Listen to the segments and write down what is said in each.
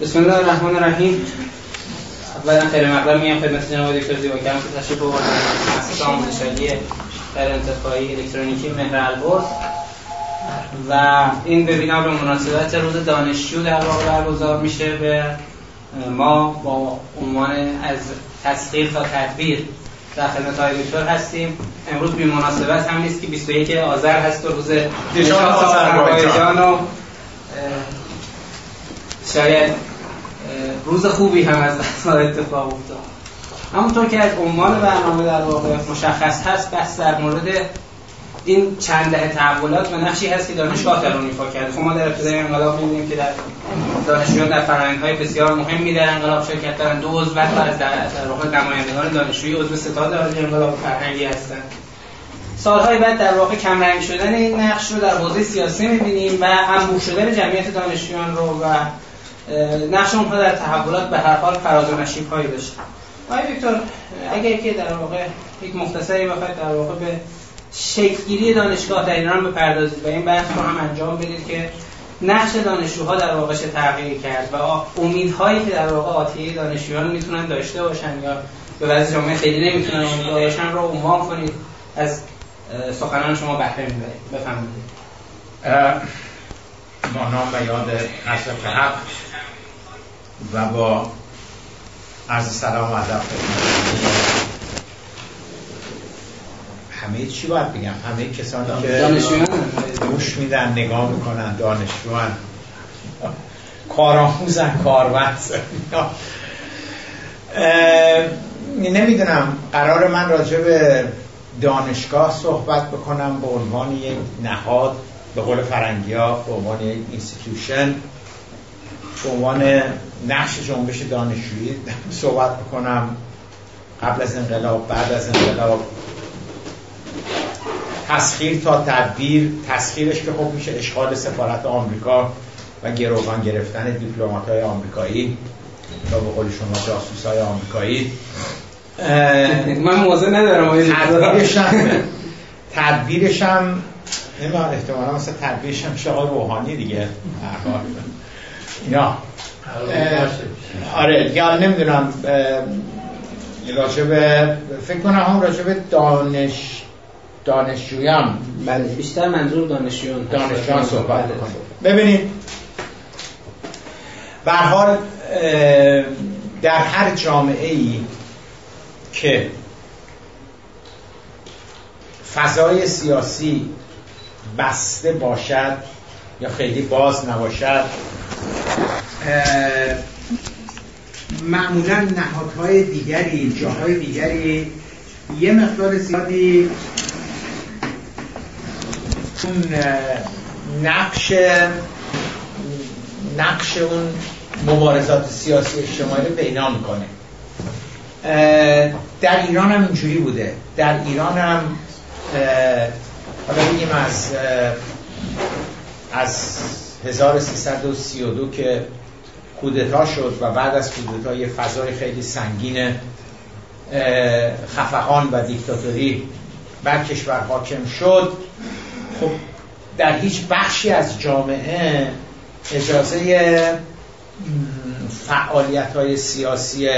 بسم الله الرحمن الرحیم اولا خیلی مقدم میگم خدمت جناب دکتر زیباکرم که تشریف آوردن مؤسسه آموزشی در انتفاعی الکترونیکی مهر البرز و این وبینار به مناسبت روز دانشجو در واقع برگزار میشه به ما با عنوان از تسخیر تا تدبیر در خدمت های دکتر هستیم امروز بی مناسبت هم نیست که 21 آذر هست و روز آذربایجان و شاید روز خوبی هم از دست اتفاق افتاد. همونطور که از عنوان برنامه در واقع مشخص هست بحث در مورد این چند دهه تحولات و نقشی هست که دانشگاه در اون ایفا کرده. خب ما در ابتدای انقلاب می‌بینیم که در دانشجویان در فرآیندهای بسیار مهمی در انقلاب شرکت دارن. دو عضو و از در واقع نمایندگان دانشجویی عضو ستاد انقلاب فرهنگی هستند سالهای بعد در واقع کمرنگ شدن این نقش رو در حوزه سیاسی می‌بینیم و انبوه شدن جمعیت دانشجویان رو و نقش اونها در تحولات به هر حال فراز و نشیب‌هایی داشت آقای دکتر اگر که در واقع یک مختصری بخواید در واقع به شکلگیری دانشگاه در ایران بپردازید و این بحث رو هم انجام بدید که نقش دانشجوها در واقع چه تغییر کرد و امیدهایی که در واقع آتیه دانشجویان می‌تونن داشته باشن یا به وضع جامعه خیلی نمی‌تونن امیدوار باشن رو عنوان کنید. از سخنان شما بهره می‌برید. بفرمایید. با نام و یاد حق و با عرض سلام و ادب همه چی باید بگم. همه کسانی که گوش میدن نگاه می‌کنن دانشجوان کارآموزن کاربرز نمی‌دونم. قرار من راجع به دانشگاه صحبت بکنم به عنوان یک نهاد به قول فرنگی ها به عنوان یک institution به عنوان نقش جنبش دانشجویی. صحبت بکنم قبل از انقلاب بعد از انقلاب. تسخیر تا تدبیر تسخیرش که خب میشه اشغال سفارت آمریکا و گروگان گرفتن دیپلمات های آمریکایی یا به قول شما جاسوس های آمریکایی من موضع ندارم تدبیرش هم تدبیرش هم نمی‌دونم احتمالا مثلا تدبیرش هم شغال روحانی دیگه. اینا. آره دیگه نمی‌دونم راجب فکر کنم هم راجب دانش دانشجویان. بله بیشتر منظور دانشجویان دانشجویان صحبت کنیم ببینید به حال در هر جامعه ای که فضای سیاسی بسته باشد یا خیلی باز نباشد معمولا نهادهای دیگری جاهای دیگری یه مقدار زیادی اون نقش نقش اون مبارزات سیاسی اجتماعی رو پیدا می‌کنه. در ایران هم اینجوری بوده. در ایران هم حالا بگیم از از 1332 که کودتا شد و بعد از کودتا یه فضای خیلی سنگین خفقان و دیکتاتوری بر کشور حاکم شد. خب در هیچ بخشی از جامعه اجازه فعالیت های سیاسی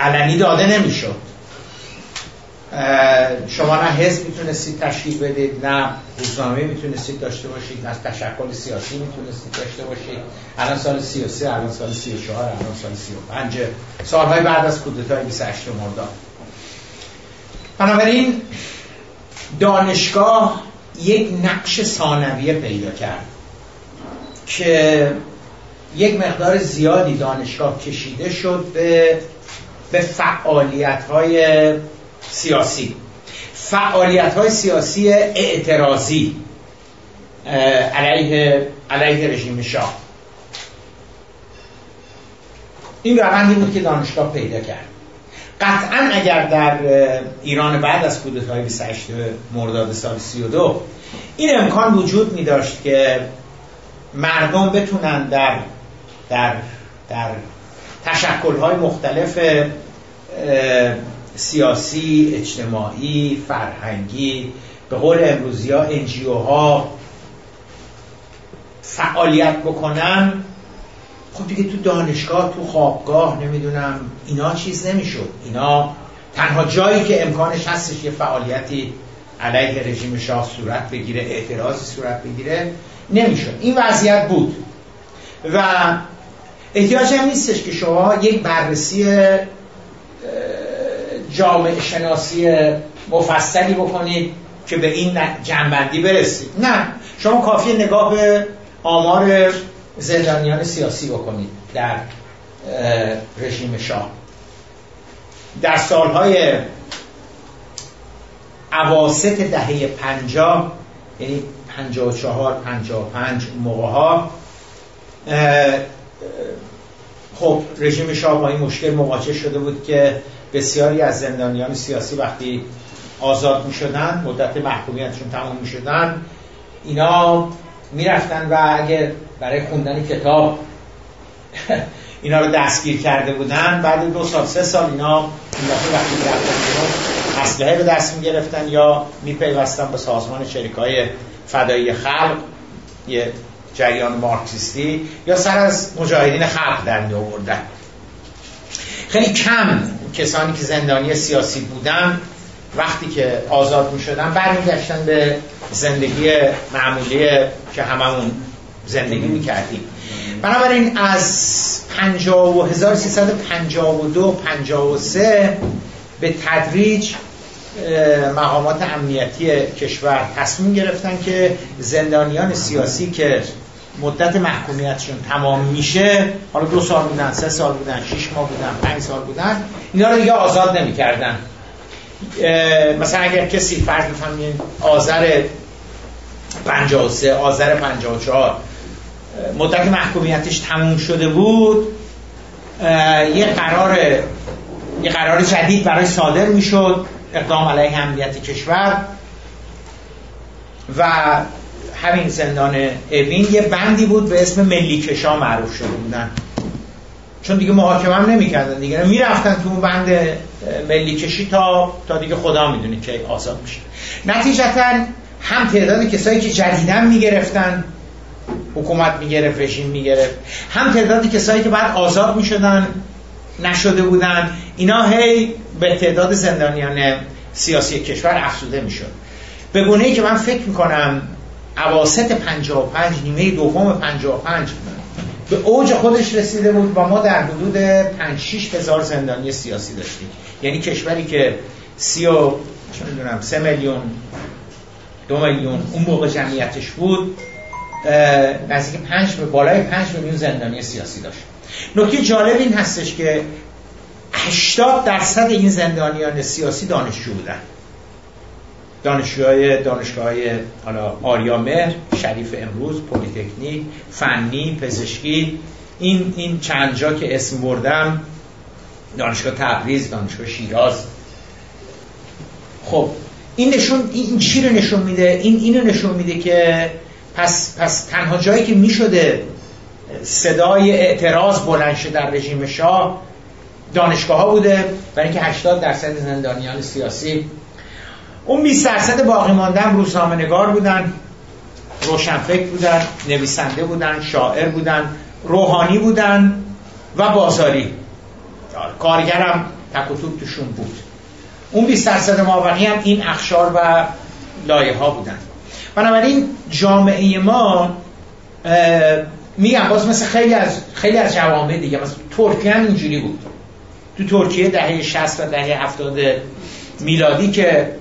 علنی داده نمی‌شد. شما نه حزب می‌تونستید تشکیل بدید نه روزنامه می‌تونستید داشته باشید نه تشکل سیاسی می‌تونستید داشته باشید. الان سال 33 الان سال 34 الان سال 35 سالهای بعد از کودتای 28 مرداد بنابراین دانشگاه یک نقش ثانویه پیدا کرد که یک مقدار زیادی دانشگاه کشیده شد به به فعالیت های سیاسی. فعالیت های سیاسی اعتراضی علیه علیه رژیم شاه. این روندی بود که دانشگاه پیدا کرد. قطعا اگر در ایران بعد از کودتای 28 مرداد سال 32 این امکان وجود می داشت که مردم بتونن در در در تشکل‌های مختلف سیاسی، اجتماعی، فرهنگی به قول امروزی ها انجیو ها فعالیت بکنن. خب دیگه تو دانشگاه تو خوابگاه نمی‌دونم اینا چیز نمی‌شد. اینا تنها جایی که امکانش هستش یه فعالیتی علیه رژیم شاه صورت بگیره اعتراضی صورت بگیره نمی‌شد. این وضعیت بود. و احتیاج هم نیستش که شما یک بررسی جامعه شناسی مفصلی بکنید که به این جنبندی برسید. نه شما کافی نگاه به آمار زندانیان سیاسی بکنید در رژیم شاه. در سالهای عواست دهه پنجاه یعنی پنجاه و چهار پنجاه و پنج موقع ها خب رژیم شاه با این مشکل مواجه شده بود که بسیاری از زندانیان سیاسی وقتی آزاد می شدن مدت محکومیتشون تمام می شدن اینا می‌رفتن و اگه برای خوندن کتاب اینا رو دستگیر کرده بودن بعد دو سال سه سال اینا این وقتی می‌رفتن اسلحه به دست می‌گرفتن یا میپیوستن به سازمان شریکای فدایی خلق یه جریان مارکسیستی یا سر از مجاهدین خلق در می آوردن خیلی کم کسانی که زندانی سیاسی بودن وقتی که آزاد می شدن برمیگشتن به زندگی معمولی که هممون زندگی می کردیم بنابراین از 1352 53 به تدریج مقامات امنیتی کشور تصمیم گرفتن که زندانیان سیاسی که مدت محکومیتشون تمام میشه. حالا دو سال بودن سه سال بودن شش ماه بودن پنج سال بودن. اینا رو دیگه آزاد نمی‌کردن. مثلا اگر کسی فرض بفهمین آذر 53 آذر 54 مدت محکومیتش تموم شده بود یه قرار یه قرار جدید برای صادر می‌شد اقدام علیه امنیت کشور. و همین زندان اوین یه بندی بود به اسم ملی کشا معروف شده بودن. چون دیگه محاکمه هم نمی‌کردن دیگه. می‌رفتن تو اون بند ملی کشی تا تا دیگه خدا می‌دونه که آزاد میشه. نتیجتا هم تعداد کسایی که جدیدن می‌گرفتن حکومت می‌گرفت رژیم می‌گرفت هم تعدادی کسایی که بعد آزاد می‌شدن نشده بودن اینا هی به تعداد زندانیان سیاسی کشور افزوده می‌شد. به گونه ای که من فکر می‌کنم عواست 55 نیمه دوم 55 به اوج خودش رسیده بود و ما در حدود 5 6 هزار زندانی سیاسی داشتیم. یعنی کشوری که سی و می‌دونم 3 میلیون دو میلیون اون موقع جمعیتش بود نزدیک 5 به بالای 5 میلیون زندانی سیاسی داشت. نکته جالب این هستش که 80 درصد این زندانیان سیاسی دانشجو بودن. دانشجوهای دانشگاه های حالا آریامهر شریف امروز پلیتکنیک فنی پزشکی. این این چند جا که اسم بردم دانشگاه تبریز دانشگاه شیراز. خب این نشون این چی رو نشون میده؟ این اینو نشون میده که پس پس تنها جایی که می‌شده صدای اعتراض بلند شده در رژیم شاه دانشگاه ها بوده برای اینکه 80 درصد زندانیان سیاسی اون 20 درصد باقی ماندن روزنامه نگار بودن روشنفکر بودن نویسنده بودن شاعر بودن روحانی بودن و بازاری. کارگرم تک و توشون بود. اون 20 درصد مابقی هم این اخشار و لایه ها بودن. بنابراین جامعه ما میگم باز مثل خیلی از خیلی از جوامع دیگه مثل ترکیه هم اینجوری بود. تو ترکیه دهه 60 و دهه 70 میلادی که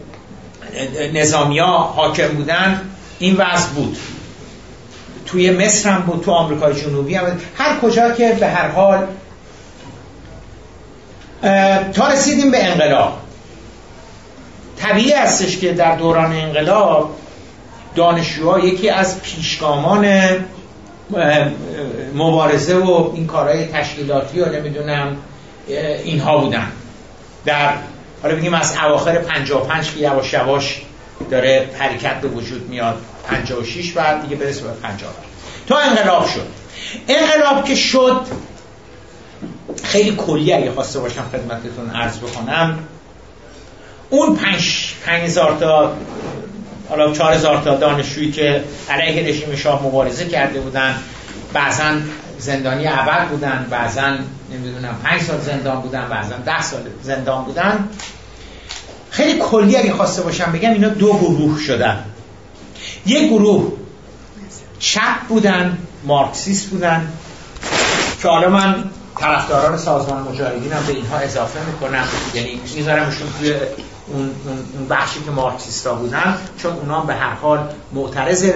نظامیا حاکم بودن این وضع بود. توی مصر هم بود تو آمریکای جنوبی هم بود. هر کجا که به هر حال تا رسیدیم به انقلاب. طبیعی هستش که در دوران انقلاب دانشجوها یکی از پیشگامان مبارزه و این کارهای تشکیلاتی و نمی‌دونم اینها بودن. در حالا بگیم از اواخر 55 که یواش یواش داره حرکت به وجود میاد. 56 بعد دیگه برسه به 50 تا انقلاب شد. انقلاب که شد خیلی کلی اگه خواسته باشم خدمتتون عرض بکنم. اون 5000 تا حالا 4000 تا دانشجویی که علیه رژیم شاه مبارزه کرده بودن بعضا زندانی ابد بودن بعضا نمی‌دونم 5 سال زندان بودن بعضا 10 سال زندان بودن. خیلی کلی اگه خواسته باشم بگم اینا دو گروه شدن. یک گروه چپ بودن مارکسیست بودن که حالا من طرفداران سازمان مجاهدین هم به اینها اضافه می‌کنم. یعنی میذارمشون توی اون بخشی که مارکسیستا بودن چون اونا به هر حال معترض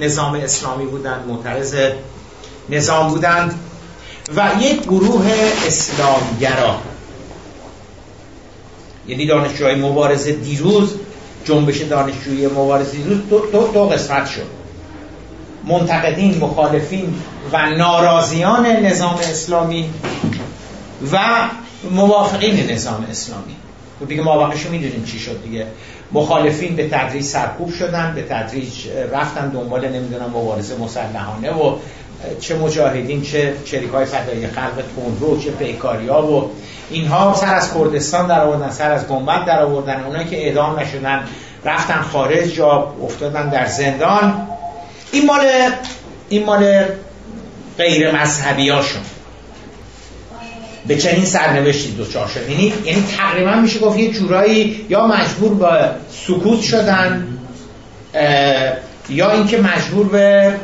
نظام اسلامی بودن معترض نظام بودند و یک گروه اسلامگرا. یعنی دانشجوهای مبارزه دیروز جنبش دانشجویی مبارزه دیروز دو, دو, دو قسمت شد. منتقدین مخالفین و ناراضیان نظام اسلامی و موافقین نظام اسلامی. و دیگه موافقشو می‌دونیم چی شد دیگه. مخالفین به تدریج سرکوب شدن به تدریج رفتن دنبال نمی‌دونم مبارزه مسلحانه و چه مجاهدین چه چریک های فدایی خلق تندرو چه پیکاریا و اینها سر از کردستان در آوردن سر از گنبد در آوردن اونایی که اعدام نشدن رفتن خارج جا افتادن در زندان. این مال این مال غیر مذهبی هاشون به چنین سرنوشتی دوچار شد. یعنی یعنی تقریبا میشه گفت یه جورایی یا مجبور به سکوت شدن یا اینکه مجبور به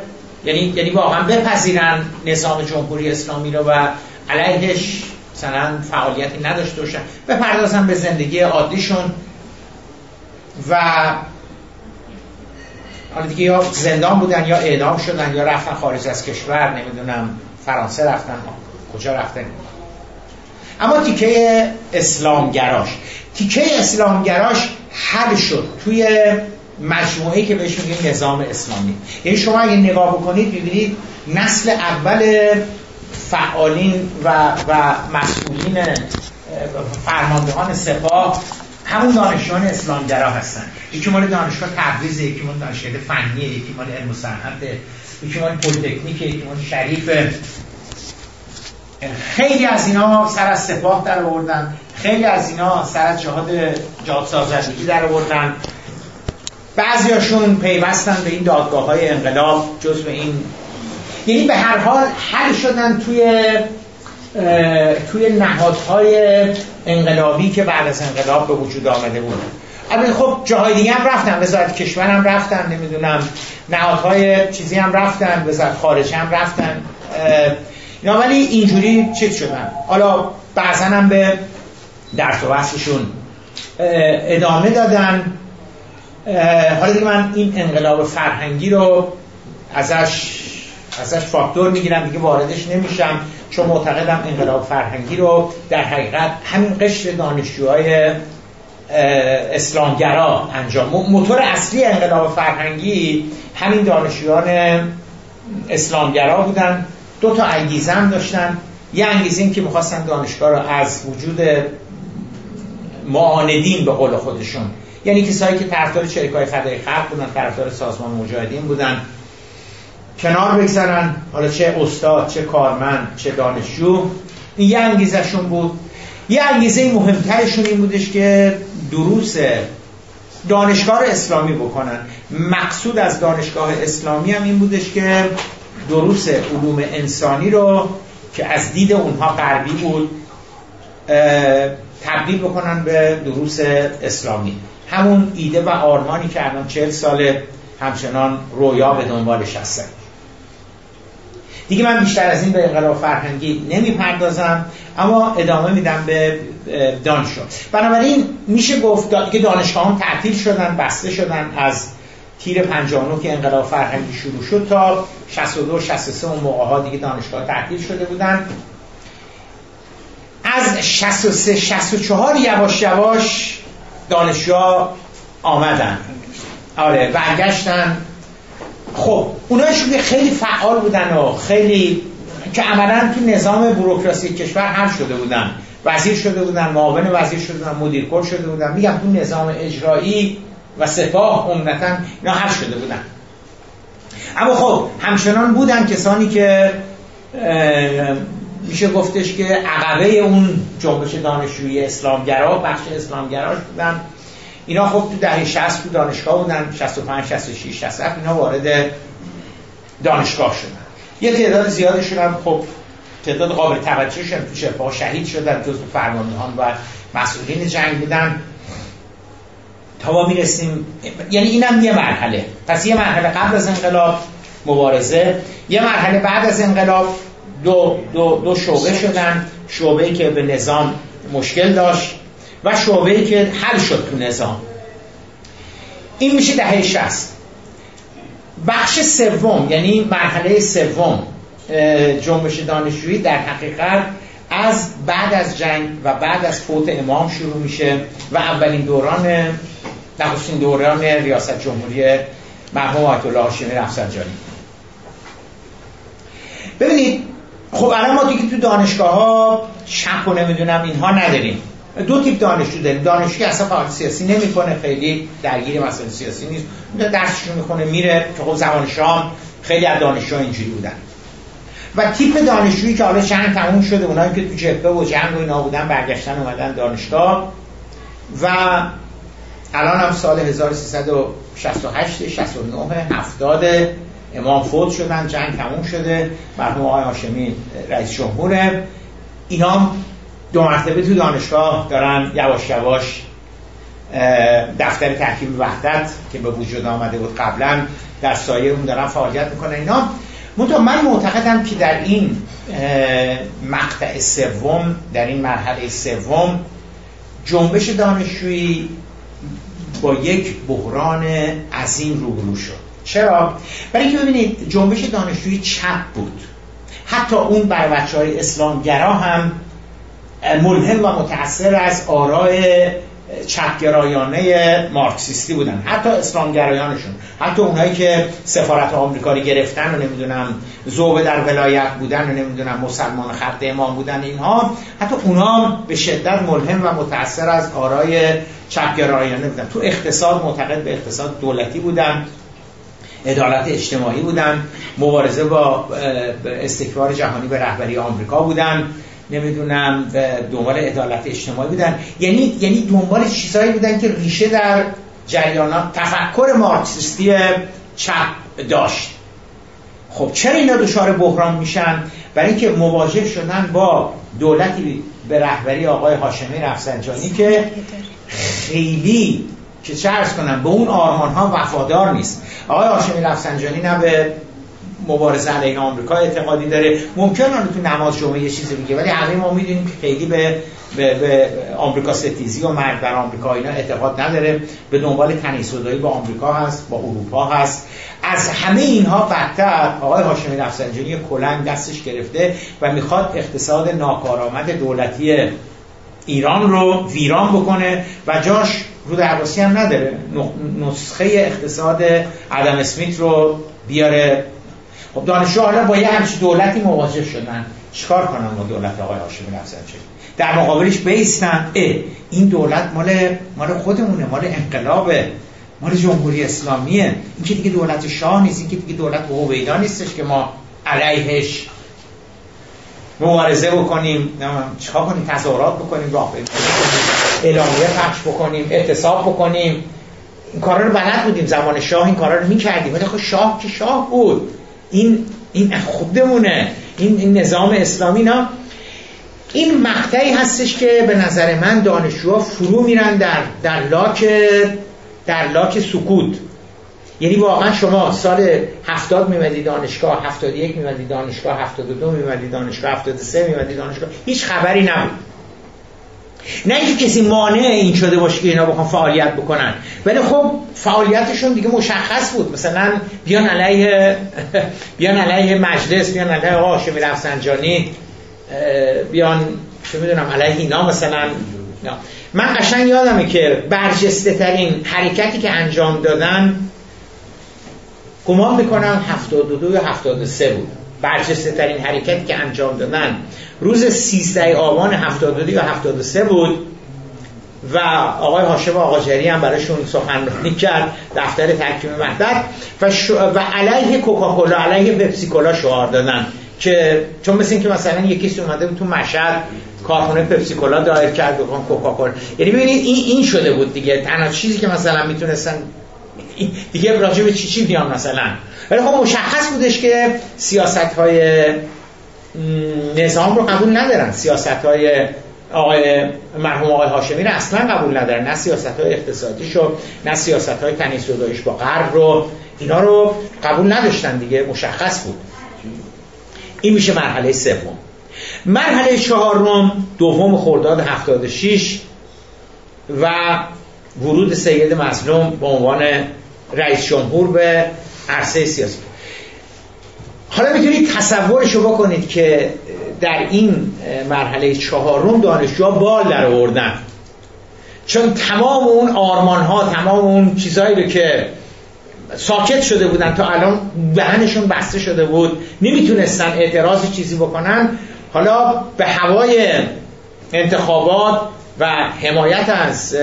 یعنی یعنی واقعا بپذیرن نظام جمهوری اسلامی رو و علیهش مثلا فعالیتی نداشته باشن. بپردازن به زندگی عادیشون و حالا دیگه یا زندان بودن یا اعدام شدن یا رفتن خارج از کشور نمی‌دونم فرانسه رفتن کجا رفتن. اما تیکه اسلامگراش. تیکه اسلامگراش حل شد توی مجموعه که بهش میگیم نظام اسلامی. یعنی شما اگه نگاه بکنید ببینید نسل اول فعالین و, و مسئولین فرماندهان سپاه همون دانشجویان اسلامگرا هستن. یکی مال دانشگاه تبریز یکی مال دانشگاه فنی یکی مال علم و صنعت یکی مال پلیتکنیک یکی مال شریف. خیلی از اینا سر از سپاه در آوردن. خیلی از اینا سر از جهاد جهاد سازندگی در آوردن. بعضیاشون پیوستن به این دادگاه های انقلاب جز به این. یعنی به هر حال حل شدن توی توی نهادهای انقلابی که بعد از انقلاب به وجود آمده بود. البته خب جاهای دیگه هم رفتن وزارت کشور هم رفتن نمی‌دونم نهادهای چیزی هم رفتن وزارت خارج هم رفتن اینا. ولی اینجوری چیز شدن. حالا بعضا هم به درس و ادامه دادن. حالا دیگه من این انقلاب فرهنگی رو ازش ازش فاکتور می‌گیرم دیگه واردش نمیشم چون معتقدم انقلاب فرهنگی رو در حقیقت همین قشر دانشجوهای اسلامگرا انجام. موتور اصلی انقلاب فرهنگی همین دانشجویان اسلامگرا بودن. دو تا انگیزه هم داشتن. یه انگیزه این که می‌خواستن دانشگاه رو از وجود معاندین به قول خودشون یعنی کسایی که طرفدار های فدای خلق بودن طرفدار سازمان مجاهدین بودن کنار بگذارن حالا چه استاد چه کارمند چه دانشجو. این یه انگیزشون بود. یه انگیزه مهمترشون این بودش که دروس دانشگاه اسلامی بکنن. مقصود از دانشگاه اسلامی هم این بودش که دروس علوم انسانی رو که از دید اونها غربی بود تبدیل بکنن به دروس اسلامی. همون ایده و آرمانی که الان چهل سال همچنان رویا به دنبالش هستن دیگه من بیشتر از این به انقلاب فرهنگی نمی‌پردازم اما ادامه میدم به دانشگاه. بنابراین میشه گفت که دانشگاه هم تعطیل شدن بسته شدن از تیر 59 که انقلاب فرهنگی شروع شد تا 62 63 اون موقع ها دیگه دانشگاه تعطیل شده بودن. از 63 64 یواش یواش دانشجوها آمدن. آره برگشتن. خب اونایشون خیلی فعال بودن و خیلی که عملا تو نظام بروکراسی کشور هم شده بودن. وزیر شده بودن معاون وزیر شده بودن مدیر کل شده بودن. میگم تو نظام اجرایی و سپاه عمدتا اینا حل شده بودن. اما خب همچنان بودن کسانی که میشه گفتش که عقبه اون جنبش دانشجویی اسلامگرا بخش اسلامگراش بودن. اینا خب تو دهه 60 تو دانشگاه بودن 65 66 67 اینا وارد دانشگاه شدن. یه تعداد زیادشون هم خب تعداد قابل توجهشون تو شفا شهید شدن جزو فرماندهان و مسئولین جنگ بودن. تا ما می‌رسیم یعنی اینم یه مرحله. پس یه مرحله قبل از انقلاب مبارزه یه مرحله بعد از انقلاب دو, دو, دو شعبه شدن شعبه که به نظام مشکل داشت و شعبه که حل شد تو نظام. این میشه دهه 60 بخش سوم یعنی مرحله سوم جنبش دانشجویی در حقیقت از بعد از جنگ و بعد از فوت امام شروع میشه و اولین دوران نخستین دوران ریاست جمهوری مرحوم آیت الله هاشمی رفسنجانی. ببینید خب الان ما دیگه تو دانشگاه ها شک و نمی‌دونم اینها نداریم. دو تیپ دانشجو داریم. دانشجوی اصلا فعالیت سیاسی نمی‌کنه خیلی درگیر مسائل سیاسی نیست. درسشون می‌کنه میره. که خب زمان شام خیلی از دانشجو اینجوری بودن. و تیپ دانشجویی که حالا چند تموم شده اونایی که تو جبهه و جنگ و اینا بودن برگشتن اومدن دانشگاه. و الان هم سال 1368 69 70 امام فوت شدن جنگ تموم شده مرحوم آقای هاشمی رئیس جمهور اینا دو مرتبه تو دانشگاه دارن یواش یواش دفتر تحکیم وحدت که به وجود آمده بود قبلا در سایه اون دارن فعالیت می‌کنن. اینا من معتقدم که در این مقطع سوم در این مرحله سوم جنبش دانشجویی با یک بحران عظیم روبرو شد. چرا؟ برای اینکه ببینید جنبش دانشجویی چپ بود. حتی اون بر بچه های اسلامگرا هم ملهم و متأثر از آرای چپگرایانه مارکسیستی بودن. حتی اسلامگرایانشون. حتی اونایی که سفارت آمریکا رو گرفتن و نمی‌دونم زوبه در ولایت بودن و نمی‌دونم مسلمان خط امام بودن اینها حتی اونا به شدت ملهم و متأثر از آرای چپگرایانه بودن. تو اقتصاد معتقد به اقتصاد دولتی بودن. عدالت اجتماعی بودن مبارزه با استکبار جهانی به رهبری آمریکا بودن نمی‌دونم دنبال عدالت اجتماعی بودن. یعنی یعنی دنبال چیزهایی بودن که ریشه در جریانات تفکر مارکسیستی چپ داشت. خب چرا اینا دچار بحران میشن؟ برای اینکه مواجه شدن با دولتی به رهبری آقای هاشمی رفسنجانی که خیلی که چه کنم به اون آرمان ها وفادار نیست. آقای هاشمی رفسنجانی نه به مبارزه علیه آمریکا اعتقادی داره. ممکن آن تو نماز جمعه یه چیزی میگه ولی همه ما می‌دونیم که خیلی به به, به آمریکا ستیزی و مرگ بر آمریکا اینا اعتقاد نداره. به دنبال تنیسودایی با آمریکا هست با اروپا هست. از همه اینها بدتر آقای هاشمی رفسنجانی کلنگ دستش گرفته و می‌خواد اقتصاد ناکارآمد دولتی ایران رو ویران بکنه و جاش رو درواسی هم نداره. نسخه اقتصاد ادم اسمیت رو بیاره. خب دانشجو حالا با یه همچین دولتی مواجه شدن. چیکار کنن با دولت آقای هاشمی رفسنجانی در مقابلش بیستن. اه این دولت مال مال خودمونه مال انقلابه. مال جمهوری اسلامیه. این که دیگه دولت شاه نیست این که دیگه دولت هویدا نیستش که ما علیهش مبارزه بکنیم. چیکار کنیم؟ تظاهرات بکنیم راه اعلامیه پخش بکنیم اعتصاب بکنیم. این کارا رو بلد بودیم زمان شاه این کارا رو می‌کردیم. ولی خب شاه که شاه بود. این این خودمونه. این, این نظام اسلامی نه این مقطعی هستش که به نظر من دانشجوها فرو میرن در در لاک در لاک سکوت. یعنی واقعا شما سال 70 میمدی دانشگاه 71 میمدی دانشگاه 72 میمدی دانشگاه 73 میمدی دانشگاه. هیچ خبری نبود. نه اینکه کسی مانع این شده باشه که اینا بخوان فعالیت بکنن. ولی خب فعالیتشون دیگه مشخص بود. مثلا بیان علیه بیان علیه مجلس بیان علیه هاشمی رفسنجانی بیان چه می‌دونم علیه اینا مثلا. من قشنگ یادمه که برجسته ترین حرکتی که انجام دادن گمان می‌کنم 72 یا 73 بود. برجسته ترین حرکتی که انجام دادن روز 13 آبان 72 یا 73 بود و آقای هاشم آقاجری هم برایشون سخنرانی کرد دفتر تحکیم وحدت و, و علیه کوکاکولا علیه پپسی کولا شعار دادن که چون مثل که مثلا یکی اومده بود تو مشهد کارخونه پپسی کولا دایر کرد بکن کوکاکولا. یعنی ببینید این این شده بود دیگه. تنها چیزی که مثلا می‌تونستن دیگه راجع به چی چی بیان مثلا؟ ولی خب مشخص بودش که سیاست های نظام رو قبول ندارن. سیاست های آقای مرحوم آقای هاشمی رو اصلا قبول ندارن. نه سیاست های اقتصادی شو نه سیاست های تنیس با غرب رو. اینا رو قبول نداشتن دیگه. مشخص بود. این میشه مرحله سوم. مرحله چهارم دوم خرداد 76 و ورود سید مظلوم به عنوان رئیس جمهور به عرصه سیاسی. حالا می‌تونید تصورش رو بکنید که در این مرحله چهارم دانشجوها بال در آوردن. چون تمام اون آرمان ها تمام اون چیزهایی رو که ساکت شده بودن تا الان دهنشون بسته شده بود نمی‌تونستن اعتراض چیزی بکنن حالا به هوای انتخابات و حمایت از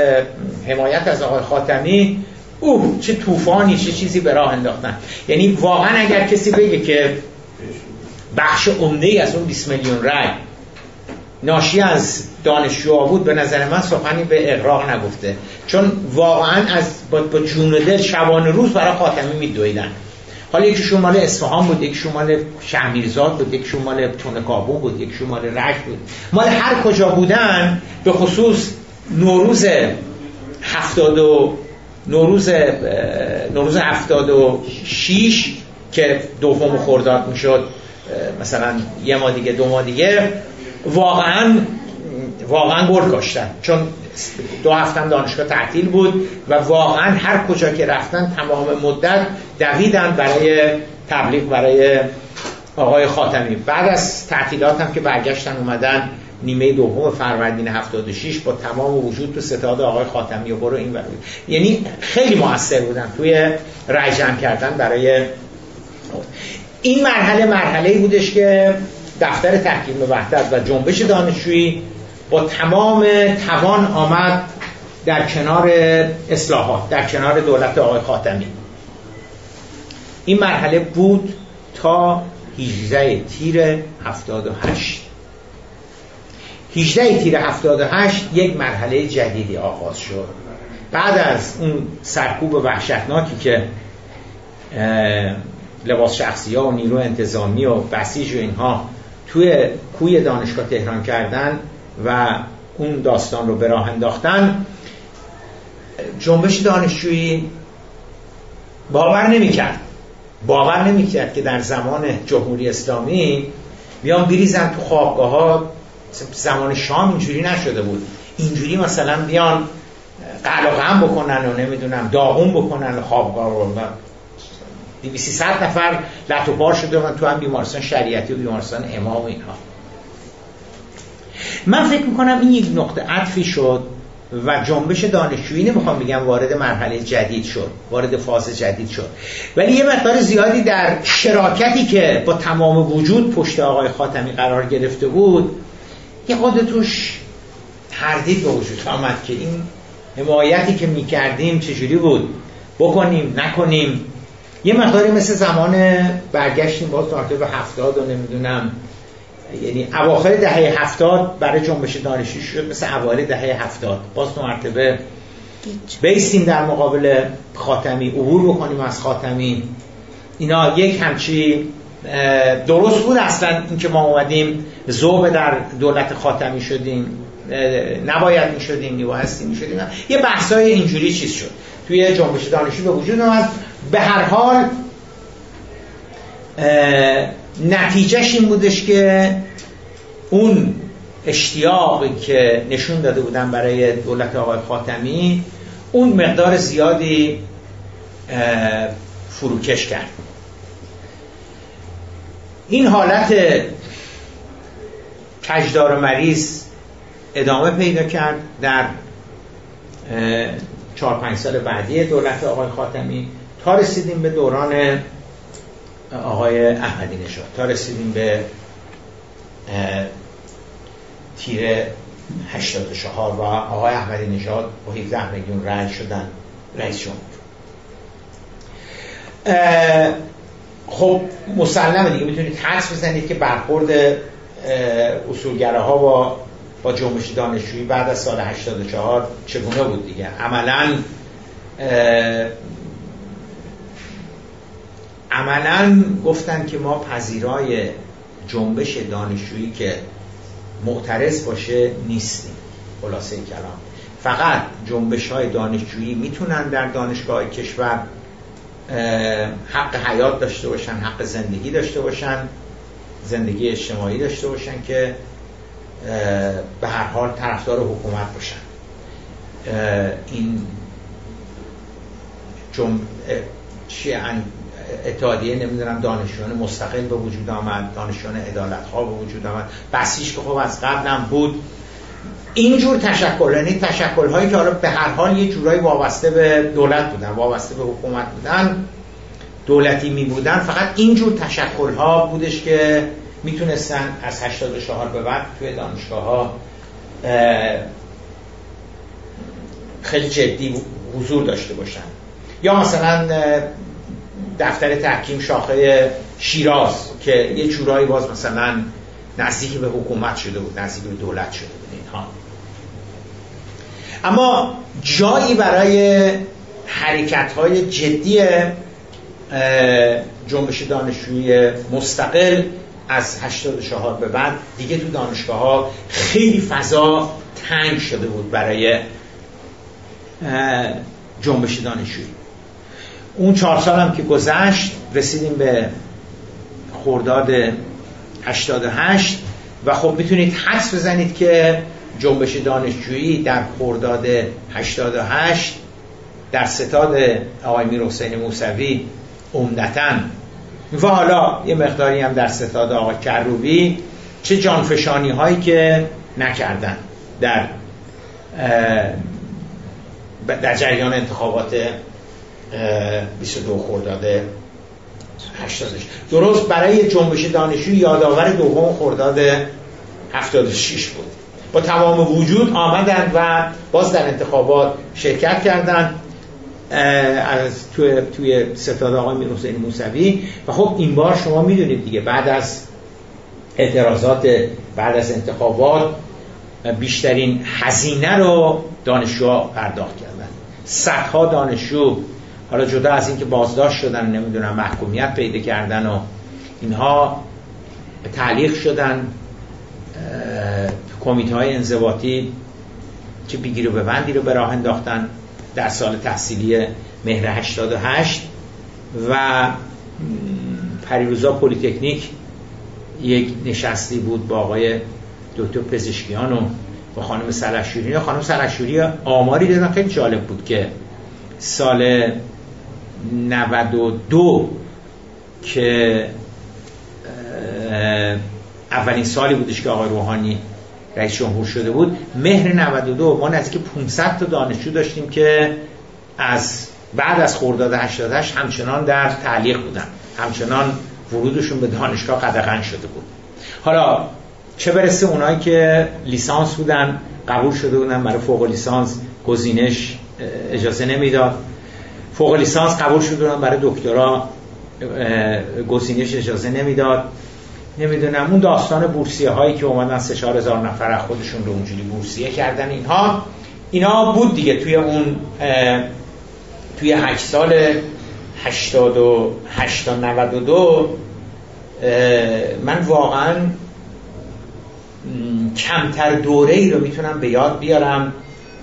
حمایت از آقای خاتمی او چه طوفانی چه چیزی به راه انداختن. یعنی واقعا اگر کسی بگه که بخش عمده از اون 20 میلیون رای ناشی از دانشجوها بود به نظر من سخنی به اقراق نگفته. چون واقعا از با, جون و دل شبان روز برای خاتمی میدویدن. حالا یک مال اصفهان بود یک مال شهمیرزاد بود یک مال کابون بود یک مال رشت بود. مال هر کجا بودن به خصوص نوروز هفتاد و نوروز نوروز هفتاد و شیش که دوم خرداد می‌شد مثلا یه ما دیگه دو ما دیگه واقعا واقعا گل کاشتن. چون دو هفتم دانشگاه تعطیل بود و واقعا هر کجا که رفتن تمام مدت دویدن برای تبلیغ برای آقای خاتمی. بعد از تعطیلات هم که برگشتن اومدن نیمه دوم فروردین 76 با تمام وجود تو ستاد آقای خاتمی و برو این برای یعنی خیلی موثر بودن توی رای کردن برای این مرحله مرحله بودش که دفتر تحکیم وحدت و جنبش دانشجویی با تمام توان آمد در کنار اصلاحات در کنار دولت آقای خاتمی. این مرحله بود تا 18 تیر 78 18 تیر 78 یک مرحله جدیدی آغاز شد. بعد از اون سرکوب وحشتناکی که لباس شخصی ها و نیرو انتظامی و بسیج و اینها توی کوی دانشگاه تهران کردن و اون داستان رو به راه انداختن جنبش دانشجویی باور نمی‌کرد. باور نمی‌کرد که در زمان جمهوری اسلامی بیان بریزن تو خوابگاه ها زمان شام اینجوری نشده بود. اینجوری مثلا بیان قلقم بکنن و نمی‌دونم داغون بکنن خوابگاه رو 200 نفر لط و بار شده من تو هم بیمارستان شریعتی و بیمارستان امام و اینها. من فکر می‌کنم این یک نقطه عطفی شد و جنبش دانشجویی نمی‌خوام بگم وارد مرحله جدید شد وارد فاز جدید شد. ولی یه مقدار زیادی در شراکتی که با تمام وجود پشت آقای خاتمی قرار گرفته بود یه خود توش تردید به وجود آمد که این حمایتی که می‌کردیم چجوری بود؟ بکنیم نکنیم؟ یه مقداری مثل زمان برگشتیم باز تا به هفتاد و نمی‌دونم یعنی اواخر دهه هفتاد برای جنبش دانشی شد مثل اوایل دهه هفتاد. باز دو مرتبه بیستیم در مقابل خاتمی عبور بکنیم از خاتمی. اینا یک همچی درست بود اصلا اینکه ما اومدیم زوبه در دولت خاتمی شدیم نباید می شدیم نیوهستی می شدیم یه بحثای اینجوری چیز شد. توی جنبش دانشی به وجود اومد. به هر حال نتیجهش این بودش که اون اشتیاقی که نشون داده بودن برای دولت آقای خاتمی اون مقدار زیادی فروکش کرد. این حالت کجدار مریض ادامه پیدا کرد در چهار پنج سال بعدی دولت آقای خاتمی. تا رسیدیم به دوران آقای احمدی نژاد. تا رسیدیم به تیر 84 و آقای احمدی نژاد با 17 میلیون رأی شدن رئیس جمهور. خب مسلمه دیگه می‌تونید حدس بزنید که برخورد ها با با جنبش دانشجویی بعد از سال 84 چگونه بود دیگه؟ عملا عملا گفتن که ما پذیرای جنبش دانشجویی که معترض باشه نیستیم. خلاصه کلام. فقط جنبش های دانشجویی می‌تونن در دانشگاه کشور حق حیات داشته باشن حق زندگی داشته باشن زندگی اجتماعی داشته باشن که به هر حال طرفدار حکومت باشن. این جم... چیه اتحادیه نمی‌دونم دانشجویان مستقل به وجود آمد دانشجویان عدالت ها به وجود آمد. بسیش که خب از قبلم بود اینجور تشکل یعنی تشکل هایی که حالا به هر حال یه جورایی وابسته به دولت بودن وابسته به حکومت بودن دولتی می بودن فقط اینجور تشکل ها بودش که می‌تونستن از 84 به بعد توی دانشگاه ها خیلی جدی حضور داشته باشن. یا مثلا دفتر تحکیم شاخه شیراز که یه جورایی باز مثلا نزدیک به حکومت شده بود نزدیک به دولت شده اما جایی برای حرکت های جدی جنبش دانشجویی مستقل از 84 به بعد دیگه تو دانشگاه ها خیلی فضا تنگ شده بود برای جنبش دانشجویی. اون چهار سال هم که گذشت رسیدیم به خورداد 88 و خب می‌تونید حدس بزنید که جنبش دانشجویی در خورداد 88 در ستاد آقای میر حسین موسوی عمدتا. و حالا یه مقداری هم در ستاد آقای کروبی چه جانفشانی هایی که نکردن در در جریان انتخابات 22 خرداد 80 درست برای جنبش دانشجو یادآور دوم خرداد 76 بود. با تمام وجود آمدند و باز در انتخابات شرکت کردند از توی توی ستاد آقای میر حسین موسوی. و خب این بار شما می‌دونید دیگه بعد از اعتراضات بعد از انتخابات بیشترین هزینه رو دانشجوها پرداخت کردن. صدها دانشجو حالا جدا از اینکه بازداشت شدن نمی‌دونم محکومیت پیدا کردن و اینها تعلیق شدن. کمیته های انضباطی چه بگیر و ببندی رو به راه انداختن در سال تحصیلی مهر 88 و پریروزا پلیتکنیک یک نشستی بود با آقای دکتر پزشکیان و با خانم سلحشوری خانم سلحشوری آماری دادن خیلی جالب بود که سال 92 که اولین سالی بودش که آقای روحانی رئیس جمهور شده بود. مهر 92 ما نزدیک 500 تا دانشجو داشتیم که از بعد از خرداد 88 همچنان در تعلیق بودن. همچنان ورودشون به دانشگاه قدغن شده بود. حالا چه برسه اونایی که لیسانس بودن قبول شده بودن برای فوق لیسانس گزینش اجازه نمی‌داد. فوق لیسانس قبول شده بودن برای دکترا گزینش اجازه نمی‌داد. نمی‌دونم اون داستان بورسیه هایی که اومدن سه چهار هزار نفر خودشون رو اونجوری بورسیه کردن اینها اینا بود دیگه توی اون توی هشت سال هشتاد و هشتا نود و دو من واقعا کمتر دوره ای رو می‌تونم به یاد بیارم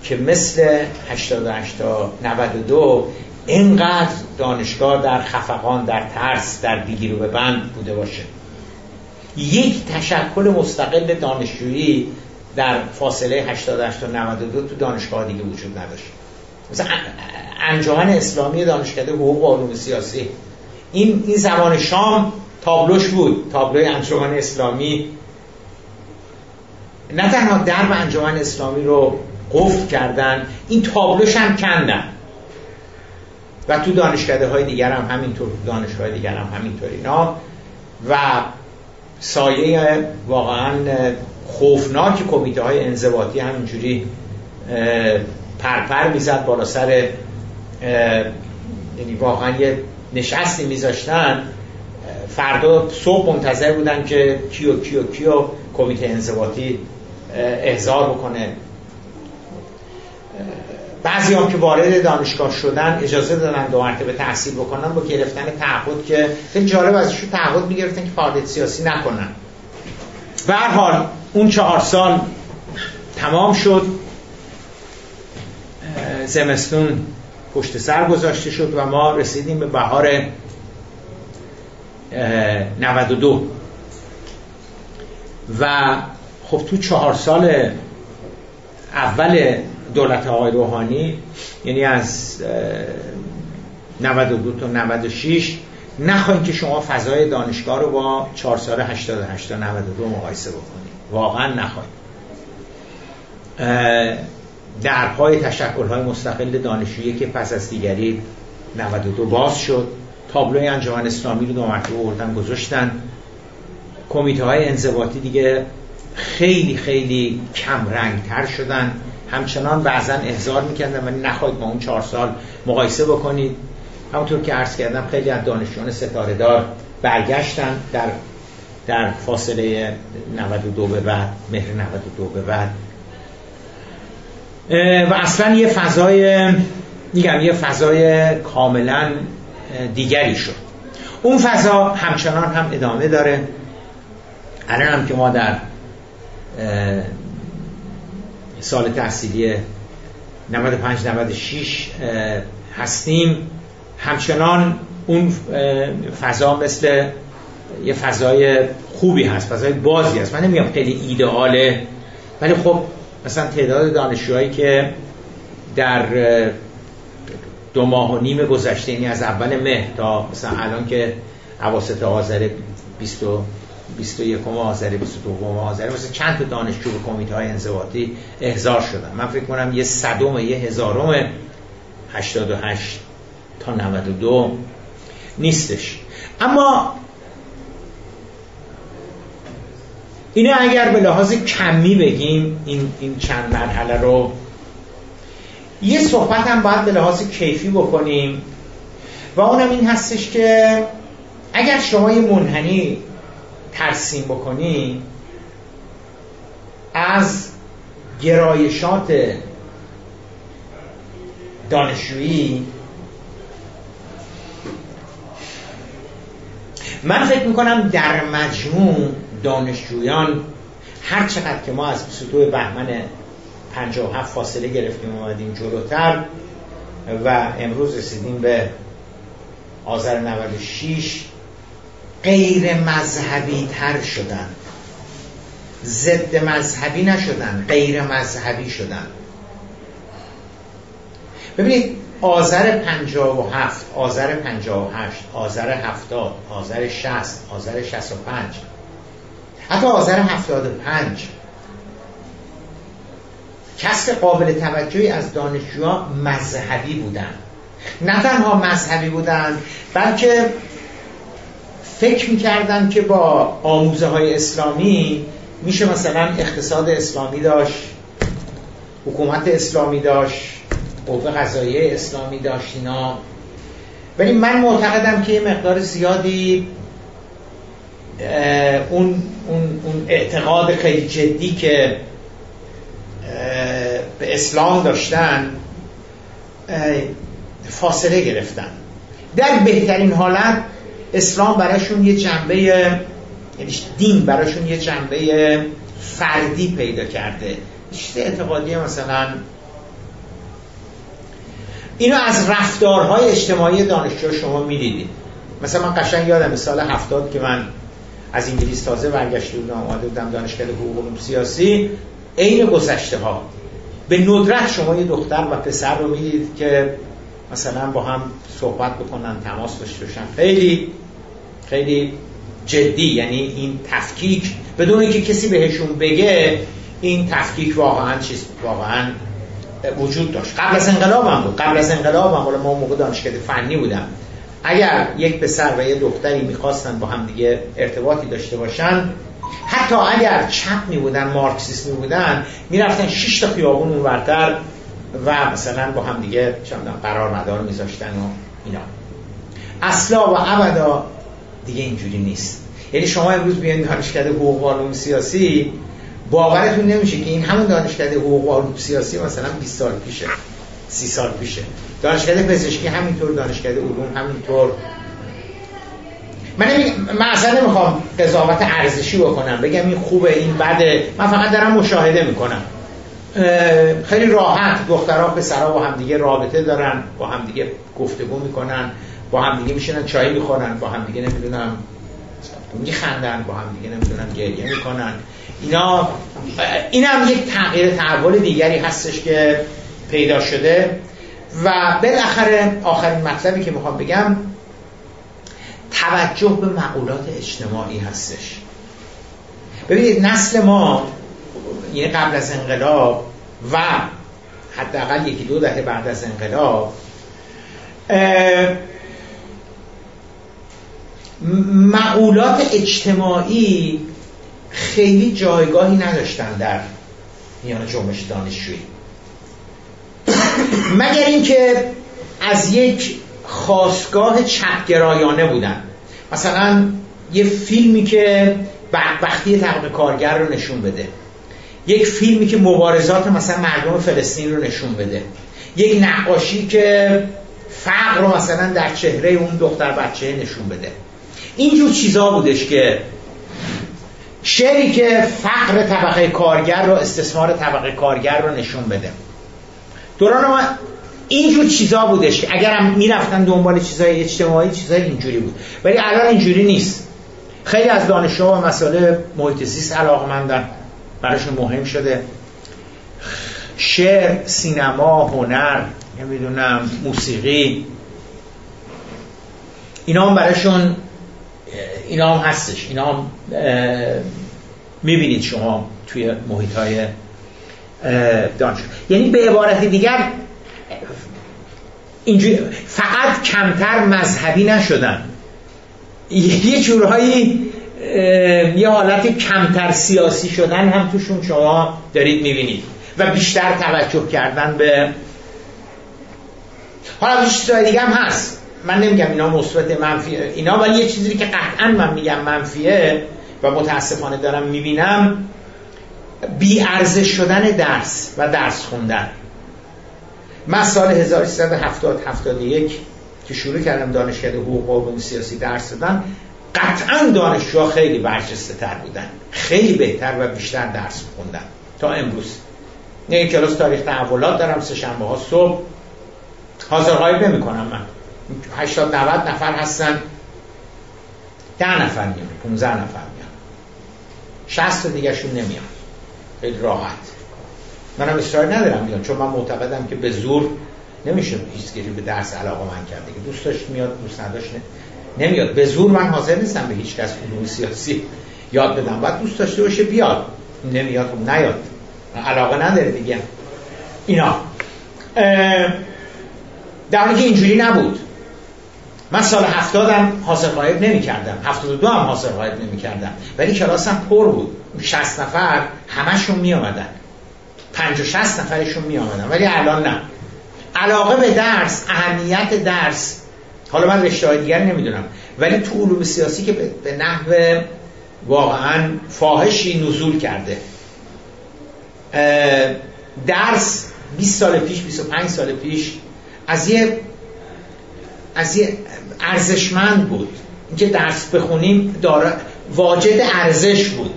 که مثل 88 تا 92 اینقدر دانشگاه در خفقان در ترس در بگیر و بند بوده باشه. یک تشکل مستقل دانشجویی در فاصله 88 تا 92 تو دانشگاه دیگه وجود نداشت. مثلا انجمن اسلامی دانشکده حقوق و علوم سیاسی. این این زمان شام تابلوش بود تابلوی انجمن اسلامی. نه تنها درب انجمن اسلامی رو قفل کردن این تابلوش هم کندن. و تو دانشکده های دیگر هم همینطور دانشگاه دیگر هم همینطور اینا. و سایه واقعا خوفناک کمیته های انضباطی همینجوری پرپر می‌زد بالا سر یعنی واقعا یه نشستی میذاشتن. فردا صبح منتظر بودن که کیو کیو کیو کمیته انضباطی احضار بکنه. بعضی هم که وارد دانشگاه شدن اجازه دادن دو مرتبه تحصیل بکنن با گرفتن تعهد که خیلی جالب ازشون تعهد می‌گرفتن که فعالیت سیاسی نکنن. به حال اون چهار سال تمام شد. زمستون پشت سر گذاشته شد و ما رسیدیم به بهار 92 و خب تو چهار سال اول دولت آقای روحانی یعنی از 92 تا 96 نخواهید که شما فضای دانشگاه رو با 4 سال 88 تا 92 مقایسه بکنید. واقعا نخواهید درهای تشکل های مستقل دانشجویی که پس از دیگری 92 باز شد تابلوی انجمن اسلامی رو دو مرتبه بردن گذاشتن. کمیته های انضباطی دیگه خیلی خیلی کم رنگ تر شدن. همچنان بعضا احضار می‌کردن ولی نخواهید با اون چهار سال مقایسه بکنید. همونطور که عرض کردم خیلی از دانشجویان ستاره دار برگشتن در در فاصله 92 به بعد مهر 92 به بعد. و اصلا یه فضای میگم یه فضای کاملا دیگری شد. اون فضا همچنان هم ادامه داره. الان هم که ما در سال تحصیلی 95 96 هستیم. همچنان اون فضا مثل یه فضای خوبی هست فضای بازی هست. من نمیگم خیلی ایدئاله ولی خب مثلا تعداد دانشجوهایی که در دو ماه و نیم گذشته یعنی از اول مه تا مثلا الان که عواسط آذر 20 21 آذر 22 آذر مثلا چند تا دانشجو به کمیته های انضباطی احضار شدن. من فکر کنم یه صدم یه هزارم 88 تا 92 نیستش. اما اینه اگر به لحاظ کمی بگیم این, این چند مرحله رو یه صحبت هم باید به لحاظ کیفی بکنیم. و اونم این هستش که اگر شما یه منحنی ترسیم بکنی از گرایشات دانشجویی. من فکر می‌کنم در مجموع دانشجویان هر چقدر که ما از 22 بهمن 57 فاصله گرفتیم اومدیم جلوتر و امروز رسیدیم به آذر 96 غیر مذهبی تر شدن. ضد مذهبی نشدن غیر مذهبی شدن. ببینید آذر 57 آذر 58 آذر 70 آذر 60 آذر 65 حتی آذر 75 کسب قابل توجهی از دانشجوها مذهبی بودن. نه تنها مذهبی بودن بلکه فکر می‌کردن که با آموزه های اسلامی میشه مثلا اقتصاد اسلامی داشت حکومت اسلامی داشت قوه قضایی اسلامی داشت اینا. ولی من معتقدم که یه مقدار زیادی اون, اون, اون اعتقاد خیلی جدی که به اسلام داشتن فاصله گرفتن. در بهترین حالت اسلام براشون یه جنبه یعنی دین براشون یه جنبه فردی پیدا کرده. چیز اعتقادی مثلا اینو از رفتارهای اجتماعی دانشجو شما می‌دیدید. مثلا من قشنگ یادم سال هفتاد که من از انگلیس تازه برگشته بودم آماده بودم دانشگاه حقوق علوم سیاسی. عین گذشته ها به ندرت شما یه دختر و پسر رو می‌دید که مثلا با هم صحبت بکنن تماس داشته خیلی خیلی جدی یعنی این تفکیک بدون اینکه کسی بهشون بگه این تفکیک واقعا چیز واقعا وجود داشت. قبل از انقلاب هم بود. قبل از انقلاب هم ما موقع دانشگاه فنی بودم. اگر یک پسر و یه دختری می‌خواستن با هم دیگه ارتباطی داشته باشن حتی اگر چپ می بودن مارکسیست می بودن شش تا خیابون اونورتر و مثلا با هم دیگه قرار مدار میذاشتن و اینا. اصلا و ابدا دیگه اینجوری نیست. یعنی شما امروز بیاین دانشکده حقوق علوم سیاسی باورتون نمیشه که این همون دانشکده حقوق علوم سیاسی مثلا 20 سال پیشه 30 سال پیشه. دانشکده پزشکی همینطور دانشکده علوم همینطور. من, من اصلا نمی‌خوام قضاوت ارزشی بکنم بگم این خوبه این بده. من فقط دارم مشاهده می‌کنم. خیلی راحت. دخترها پسرها با همدیگه رابطه دارن با همدیگه گفتگو می‌کنن با همدیگه میشنن چای می‌خورن با همدیگه نمی‌دونم میخندن با همدیگه نمی‌دونم گریه می‌کنن. اینا این هم یک تغییر تحول دیگری هستش که پیدا شده. و بالاخره آخرین مطلبی که می‌خوام بگم توجه به معقولات اجتماعی هستش. ببینید نسل ما یه قبل از انقلاب و حداقل یکی دو دهه بعد از انقلاب معقولات اجتماعی خیلی جایگاهی نداشتن در میان جنبش دانشجویی. مگر اینکه از یک خواستگاه چپگرایانه بودن. مثلا یه فیلمی که بدبختی طبق کارگر رو نشون بده. یک فیلمی که مبارزات مثلا مردم فلسطین رو نشون بده. یک نقاشی که فقر رو مثلا در چهره اون دختر بچه نشون بده. اینجور چیزا بودش که شعری که فقر طبقه کارگر رو استثمار طبقه کارگر رو نشون بده. دوران ما اینجور چیزا بودش که اگرم می‌رفتن دنبال چیزای اجتماعی چیزای اینجوری بود. ولی الان اینجوری نیست. خیلی از دانشجوها و مسائل محیط زیست علاقمندن. براشون مهم شده. شعر سینما هنر نمی‌دونم موسیقی. اینا هم براشون اینا هم هستش. اینا هم می‌بینید شما توی محیط های دانش یعنی به عبارت دیگر اینجوری فقط کمتر مذهبی نشدن. یه جورهایی یه حالت کمتر سیاسی شدن هم توشون شما دارید می‌بینید. و بیشتر توجه کردن به حالا چیزهای دیگه هم هست. من نمیگم اینا مثبت منفی اینا ولی یه چیزی که قطعا من میگم منفیه و متاسفانه دارم می‌بینم بی ارزش شدن درس و درس خوندن. من سال 1370 71 که شروع کردم دانشکده حقوق و سیاسی درس دادن قطعا دانشجوها خیلی برجسته تر بودن. خیلی بهتر و بیشتر درس خوندن. تا امروز. نه کلاس تاریخ تحولات دارم سه شنبه ها صبح. حاضر غایب نمی کنم من. 80 90 نفر هستن. ده نفر میان 15 نفر میان. 60 دیگهشون نمیان. خیلی راحت. منم اصرار ندارم بیان چون من معتقدم که به زور نمیشه هیچ به درس علاقه من کرده که دوست داشت میاد دوست نداشت نمیاد. به زور من حاضر نیستم به هیچ کس علوم سیاسی یاد بدم. باید دوست داشته باشه بیاد. نمیاد خب نیاد. علاقه نداره دیگه. اینا. در حالی که اینجوری نبود. من سال هفتادم حاضر غایب نمی کردم هفتاد دو هم حاضر غایب نمی کردم ولی کلاسم پر بود. شست نفر همشون می آمدن پنج و شست نفرشون می آمدن ولی الان نه. علاقه به درس اهمیت درس حالا من رشته های دیگر نمی‌دونم. ولی تو علوم سیاسی که به نحو واقعا فاحشی نزول کرده. درس 20 سال پیش 25 سال پیش از یه از یه ارزشمند بود. اینکه درس بخونیم داره واجد ارزش بود.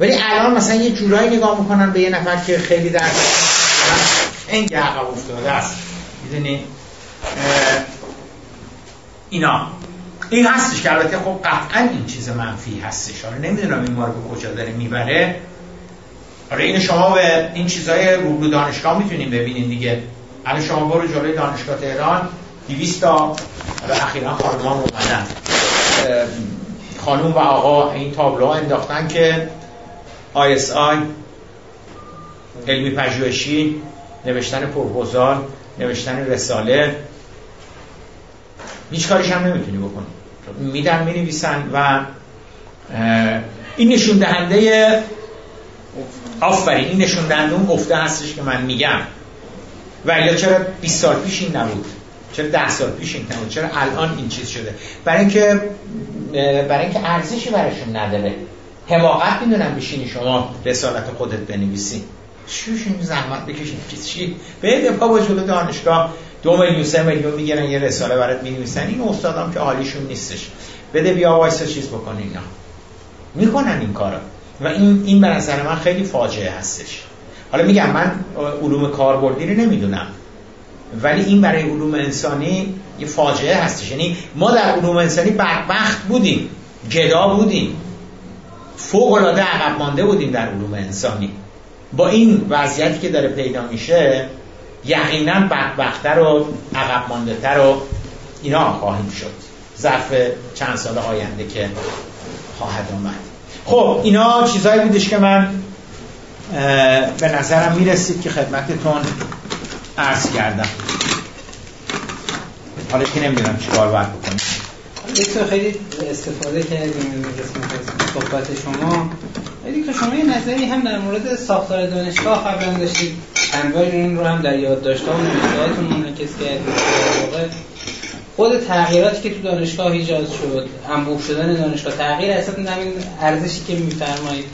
ولی الان مثلا یه جورایی نگاه می‌کنن به یه نفر که خیلی درس این عقب افتاده است. می‌دونی؟ اینا. این هستش که البته خب قطعا این چیز منفی هستش. حالا نمی‌دونم این ما رو به کجا داره می‌بره. آره این شما به این چیزای روبرو دانشگاه می‌تونیم ببینین دیگه. الان شما برو جلوی دانشگاه تهران 200 تا اخیرا خانمان اومدن. خانوم و آقا این تابلو انداختن که ISI علمی پژوهشی نوشتن پروپوزال نوشتن رساله هیچ کاریش هم نمی‌تونی بکنی. میدن می‌نویسن و این نشون دهنده آفرین این نشون دهنده اون افته هستش که من میگم. ولی چرا 20 سال پیش این نبود؟ چرا 10 سال پیش این نبود؟ چرا الان این چیز شده؟ برای اینکه برای اینکه ارزشی براشون نداره. حماقت می‌دونم بشینی شما رسالت خودت بنویسی. شوشون زحمت بکشید چی؟ به بابا جلو دانشگاه. دو میلیون سه میلیون می‌گیرن یه رساله برات می‌نویسن. این استادام که حالیشون نیستش. بده بیا وایسا چیز بکن اینا می‌کنن این کارا و این این به نظر من خیلی فاجعه هستش. حالا میگم من علوم کاربردی رو نمی‌دونم. ولی این برای علوم انسانی یه فاجعه هستش. یعنی ما در علوم انسانی بدبخت بودیم. گدا بودیم. فوق العاده عقب مانده بودیم در علوم انسانی. با این وضعیتی که داره پیدا میشه یقینا بدبختتر و عقب مانده تر و اینا خواهیم شد. ظرف چند سال آینده که خواهد آمد. خب اینا چیزهایی بودش که من به نظرم می‌رسید که خدمتتون عرض کردم. حالا که نمی‌دونم چیکار باید بکنیم دکتر خیلی استفاده کردیم قسمت صحبت شما. ولی که شما یه نظری هم در مورد ساختار دانشگاه قبلا داشتید. چند این رو هم در یاد داشته و نوشتهاتون منعکس کردید خود تغییراتی که تو دانشگاه ایجاد شد انبوه شدن دانشگاه تغییر اصلا همین ارزشی که میفرمایید.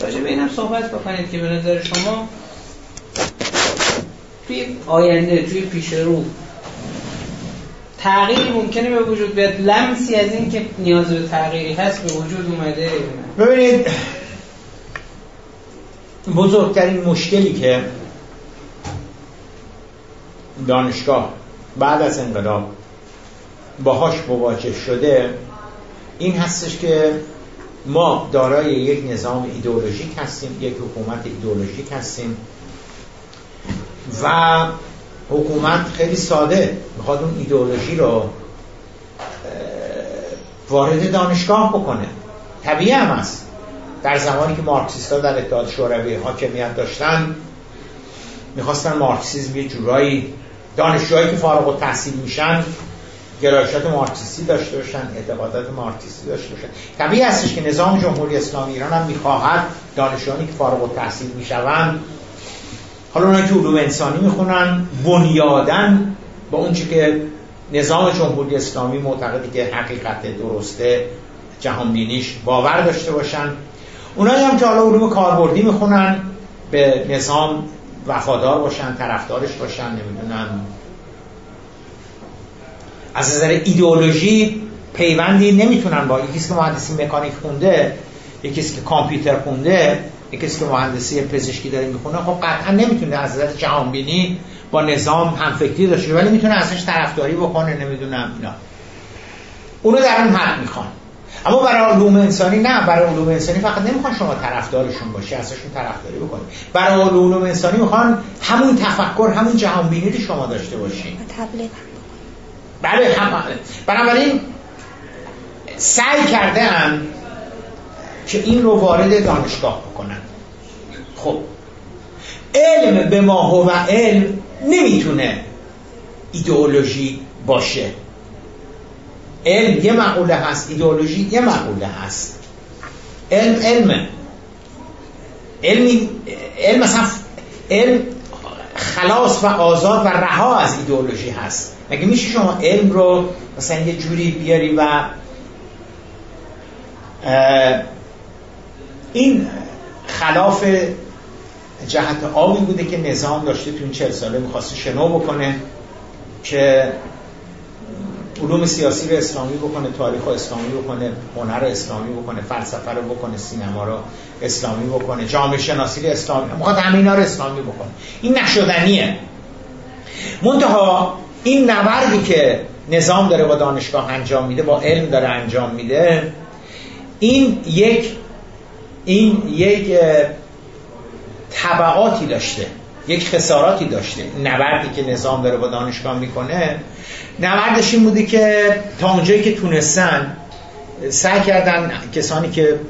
راجع به اینم صحبت بکنید که به نظر شما توی آینده توی پیش رو تغییری ممکنه به وجود بیاد. لمسی از این که نیاز به تغییری هست به وجود اومده. ببینید بزرگترین مشکلی که دانشگاه بعد از انقلاب باهاش مواجه شده این هستش که ما دارای یک نظام ایدئولوژیک هستیم یک حکومت ایدئولوژیک هستیم و حکومت خیلی ساده می‌خواد اون ایدئولوژی رو وارد دانشگاه بکنه. طبیعی هم است در زمانی که مارکسیست ها در اتحاد شوروی حاکمیت داشتن می‌خواستن مارکسیزم یه جورایی دانشجوهایی که فارغ و تحصیل میشن گرایشات مارکسیستی داشته باشن اعتقادات مارکسیستی داشته باشن. طبیعی هستش که نظام جمهوری اسلامی ایران هم می‌خواهد دانشجویانی که فارغ و تحصیل می‌شوند حالا اونایی که علوم انسانی می‌خونن بنیادن با اون که نظام جمهوری اسلامی معتقدی که حقیقت درسته جهان بینیش باور داشته باشن. اونایی هم که حالا علوم کاربردی می‌خونن به نظام وفادار باشن طرفدارش باشن نمی‌دونم. از نظر ایدئولوژی پیوندی نمی‌تونن با یکیست که مهندسی مکانیک خونده یکیست که کامپیوتر خونده یکیست که مهندسی پزشکی داره می‌خونه خب قطعا نمی‌تونه از نظر جهانبینی با نظام همفکری داشته ولی می‌تونه ازش طرفداری بکنه نمی‌دونم اینا. اونو در اون حد می‌خوان. اما برای علوم انسانی نه برای علوم انسانی فقط نمی‌خوان شما طرفدارشون باشی ازشون طرفداری بکنی. برای علوم انسانی می‌خوان همون تفکر همون جهان بینی رو شما داشته باشی. بله هم بنابراین سعی کرده هم که این رو وارد دانشگاه بکنن خب. علم به ما و علم نمی‌تونه ایدئولوژی باشه. علم یه معقوله هست ایدئولوژی یه معقوله هست. علم علمه. علم علم مثلا علم خلاص و آزاد و رها از ایدئولوژی هست. مگه میشه شما علم رو مثلا یه جوری بیاری و این خلاف جهت آبی بوده که نظام داشته تو این چهل ساله می‌خواسته شنو بکنه که علوم سیاسی رو اسلامی بکنه تاریخ رو اسلامی بکنه هنر اسلامی بکنه فلسفه رو بکنه سینما رو اسلامی بکنه جامعه شناسی رو اسلامی می‌خواد همه اینا رو اسلامی بکنه این نشدنیه. منتها این نبردی که نظام داره با دانشگاه انجام میده با علم داره انجام میده این یک این یک طبعاتی داشته یک خساراتی داشته. نبردی که نظام داره با دانشگاه می‌کنه نبردش این بوده که تا اونجایی که تونستن سعی کردن کسانی که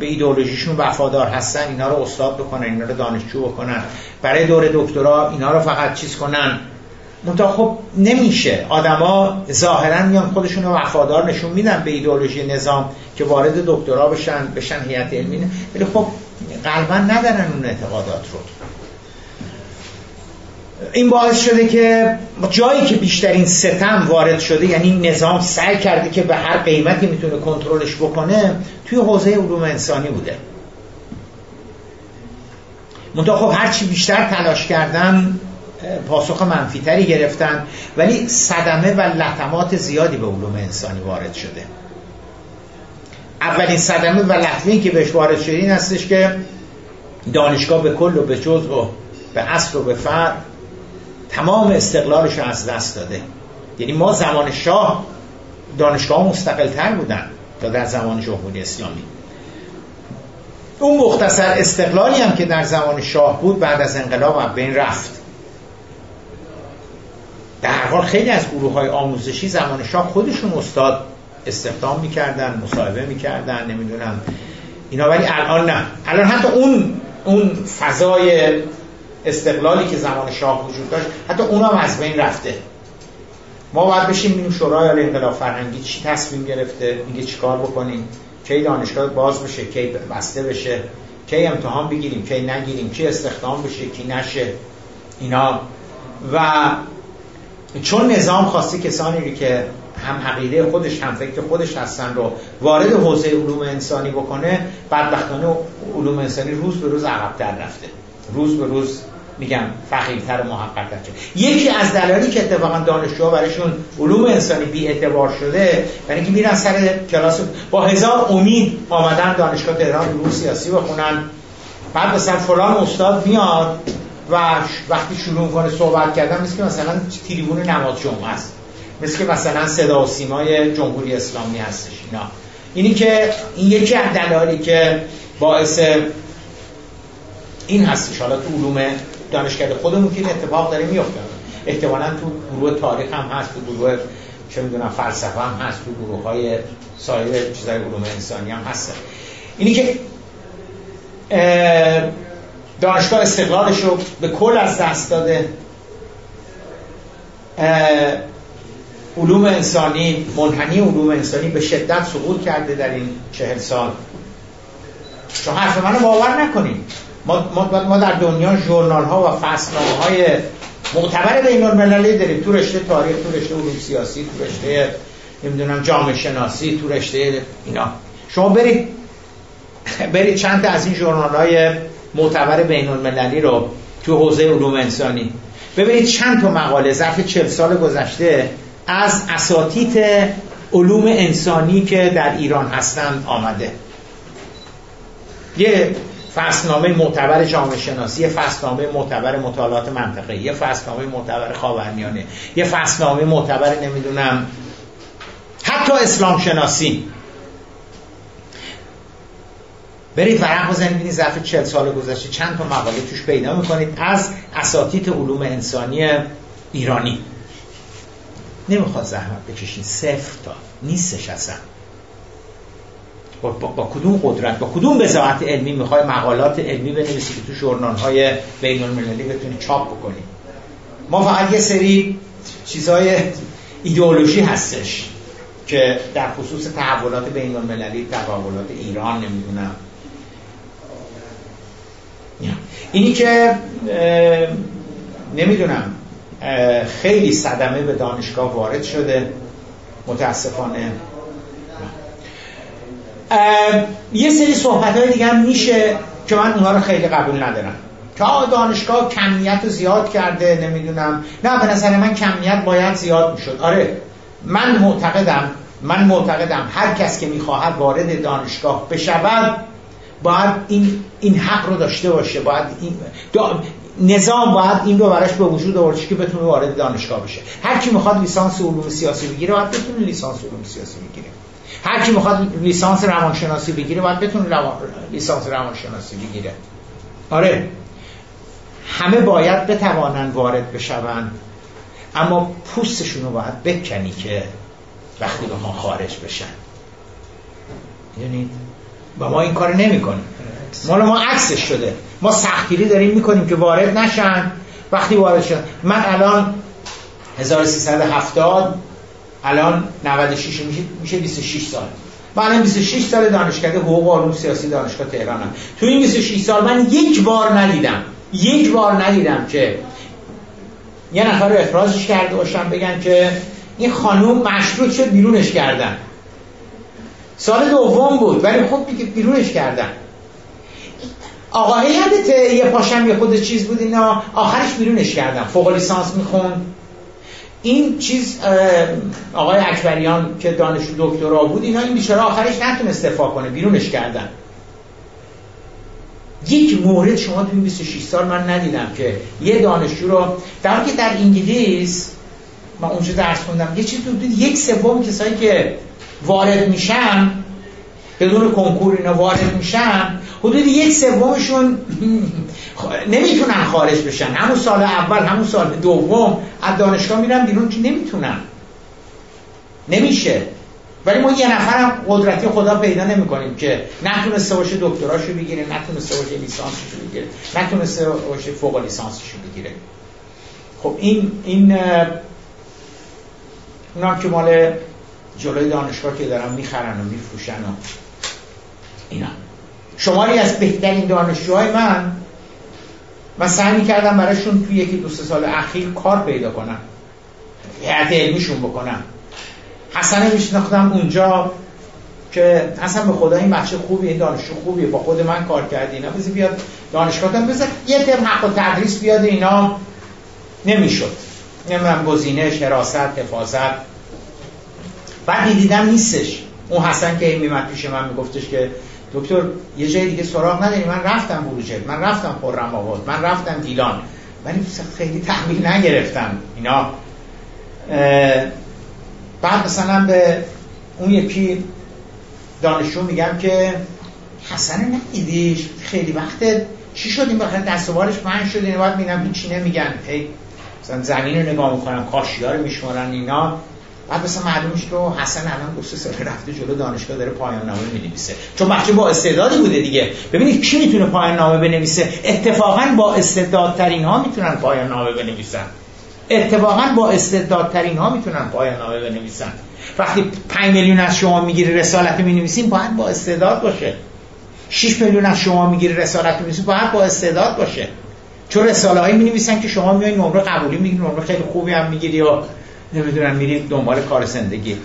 به ایدئولوژیشون وفادار هستن اینا رو استاد بکنن اینا رو دانشجو بکنن برای دور دکترا اینا رو فقط چیز کنن. منتها خب نمیشه. آدما ظاهرا میان خودشون وفادار نشون میدن به ایدئولوژی نظام که وارد دکترا بشن بشن هیئت علمی. ولی خب قلبا ندارن اون اعتقادات رو. این باعث شده که جایی که بیشترین ستم وارد شده یعنی نظام سعی کرده که به هر قیمتی می‌تونه کنترلش بکنه توی حوزه علوم انسانی بوده. منتها خب هرچی بیشتر تلاش کردن پاسخ منفیتری گرفتن ولی صدمه و لطمات زیادی به علوم انسانی وارد شده. اولین صدمه و لطمه که بهش وارد شده این هستش که دانشگاه به کل و به جز و به اصل و به فرد تمام استقلالش از دست داده. یعنی ما زمان شاه دانشگاه مستقل تر بودن تا در زمان جمهوری اسلامی. اون مختصر استقلالی هم که در زمان شاه بود بعد از انقلاب هم بین رفت. در حال خیلی از گروه های آموزشی زمان شاه خودشون استاد استخدام می‌کردن مصاحبه می‌کردن نمی‌دونم اینا ولی الان نه. الان حتی اون اون فضای استقلالی که زمان شاه وجود داشت حتی اونم از بین رفته. ما باید بشیم ببینیم شورای عالی انقلاب فرهنگی چی تصمیم گرفته میگه چیکار بکنیم کی دانشگاه باز بشه کی بسته بشه کی امتحان بگیریم کی نگیریم کی استخدام بشه کی نشه. اینا. و چون نظام خواسته کسانی که هم عقیده خودش هم فکر خودش هستن رو وارد حوزه علوم انسانی بکنه بدبختانه علوم انسانی روز به روز عقبتر رفته. روز به روز میگم فقیرتر و محققتر یکی از دلایلی که اتفاقا دانشجوها برایشون علوم انسانی بی اعتبار شده برای اینکه میرن سر کلاس با هزار امید آمدن دانشگاه تهران علوم سیاسی بخونن. بعد مثلا فلان استاد میاد و وقتی شروع کنه صحبت کردن مثل که مثلا تریبون نماز جمعه است. مثل که مثلا صدا و سیمای جمهوری اسلامی هستش اینا. اینی که این یکی از دلایلی که باعث این هستش. حالا تو علوم دانشکده خودمون که این اتفاق داره میفته احتمالا تو گروه تاریخ هم هست تو گروه چه می‌دونم فلسفه هم هست تو گروه های سایر چیزای علوم انسانی هم هست اینی که دانشگاه استقلالش رو به کل از دست داده. علوم انسانی منحنی علوم انسانی به شدت سقوط کرده در این چهل سال. چون حرف منو باور نکنید ما, ما, ما در دنیا جورنال ها و فصلنامه های معتبر بین المللی داریم. تو رشته تاریخ تو رشته علوم سیاسی تو رشته نمی‌دونم جامعه شناسی تو رشته اینا. شما برید برید چند تا از این جورنال های معتبر بین المللی رو تو حوزه علوم انسانی. ببینید چند تا مقاله ظرف 40 سال گذشته از اساتید علوم انسانی که در ایران هستند آمده. یه فصلنامه معتبر جامعه شناسی یه فصلنامه معتبر مطالعات منطقه یه فصلنامه معتبر خاورمیانه یه فصلنامه معتبر نمی‌دونم حتی اسلام شناسی برید ورق بزنید ببینید ظرف 40 سال گذشته چند تا مقاله توش پیدا می‌کنید از اساتید علوم انسانی ایرانی. نمی‌خواد زحمت بکشین صفر تا نیستش اصلا. با, با, کدوم قدرت با کدوم بزاعت علمی می‌خوای مقالات علمی بنویسی که تو جورنال های بین المللی بتونی چاپ بکنی؟ ما فقط یه سری چیزهای ایدئولوژی هستش که در خصوص تحولات بین المللی تحولات ایران نمی‌دونم. اینی که نمی‌دونم خیلی صدمه به دانشگاه وارد شده. متاسفانه یه سری صحبت های دیگه هم میشه که من اونها رو خیلی قبول ندارم. که دانشگاه کمیت رو زیاد کرده نمی‌دونم. نه به نظر من کمیت باید زیاد می‌شد. آره من معتقدم من معتقدم هر کس که می‌خواهد وارد دانشگاه بشود باید این, این حق رو داشته باشه. باید این نظام باید این رو براش به وجود آورده که بتونه وارد دانشگاه بشه. هر کی می‌خواد لیسانس علوم سیاسی بگیره باید بتونه لیسانس علوم سیاسی بگیره. هر کی می‌خواد لیسانس روانشناسی بگیره باید بتونه روان... لیسانس روانشناسی بگیره. آره. همه باید بتوانن وارد بشون اما پوستشون رو باید بکنی که وقتی به ما خارج بشن. یعنی با ما این کار نمی کنیم مال ما عکسش شده. ما سختگیری داریم می‌کنیم که وارد نشن. وقتی وارد شدن من الان 1370 الان 96 میشه میشه 26 سال. من الان 26 سال دانشکده حقوق و علوم سیاسی دانشگاه تهرانم. تو این 26 سال من یک بار ندیدم یک بار ندیدم که یه نفر رو اخراجش کرده باشن بگن که این خانوم مشروط شد بیرونش کردن. سال دوم بود ولی خب دیگه بیرونش کردن. آقا یادت یه پاشم یه خود چیز بود اینا آخرش بیرونش کردن. فوق لیسانس میخون این چیز آقای اکبریان که دانشجو دکترا بود اینا این بیچاره آخرش نتونست دفاع کنه بیرونش کردن. یک مورد شما تو 26 سال من ندیدم که یه دانشجو رو در که در انگلیس من اونجا درس خوندم یه چیز حدود یک سوم کسایی که وارد میشن بدون کنکور اینا وارد میشن حدود یک سومشون نمی‌تونن خارج بشن. همون سال اول همون سال دوم از دانشگاه میرن بیرون که نمی‌تونن. نمیشه. ولی ما یه نفرم قدرتی خدا پیدا نمی کنیم که نتونسته باشه دکتراشو بگیره نتونسته باشه لیسانسشو بگیره نتونسته باشه فوق لیسانسشو بگیره. خب این این اونا که مال جلوی دانشگاه که دارن می‌خرن و میفروشن و اینا. شماری از بهترین دانشجوهای من من سعی می‌کردم براشون توی یکی دو سه سال اخیر کار پیدا کنم هیئت علمیشون بکنم. حسن میشناختم اونجا که اصلا به خدا این بچه خوبی این دانشجو خوبیه با خود من کار کردی اینا بذار بیاد دانشگاه بذار یه ترم حق و تدریس بیاد اینا نمی‌شد. نمی‌دونم گزینش حراست حفاظت. بعد دیدم نیستش. اون حسن که میمد پیش من میگفتش که دکتر یه جای دیگه سراغ نداری من رفتم بروجرد من رفتم خرم آباد من رفتم گیلان ولی خیلی تحویل نگرفتم اینا. بعد مثلا به اون یکی دانشجو میگم که حسن ندیدیش خیلی وقت چی شد این بخاطر دست و من شد این بعد میگم هیچی نمیگن. هی مثلا زمین رو نگاه می‌کنن کاشیا رو میشمارن اینا. بعد مثلا معلوم که حسن الان دو رفته جلو دانشگاه داره پایان نامه می‌نویسه. چون بچه با استعدادی بوده دیگه. ببینید کی می‌تونه پایان نامه بنویسه؟ اتفاقا با استعدادترین ها می‌تونن پایان نامه بنویسن. اتفاقا با استعدادترین ها می‌تونن پایان نامه بنویسن. وقتی 5 میلیون از شما می‌گیری رسالت می‌نویسین باید با استعداد باشه. 6 میلیون از شما می‌گیری رسالت می‌نویسین باید با استعداد باشه. چون رساله هایی می نویسن که شما میای نمره قبولی می‌گیری نمره خیلی خوبی هم می‌گیری یا نمی‌دونم میری دنبال کار زندگی.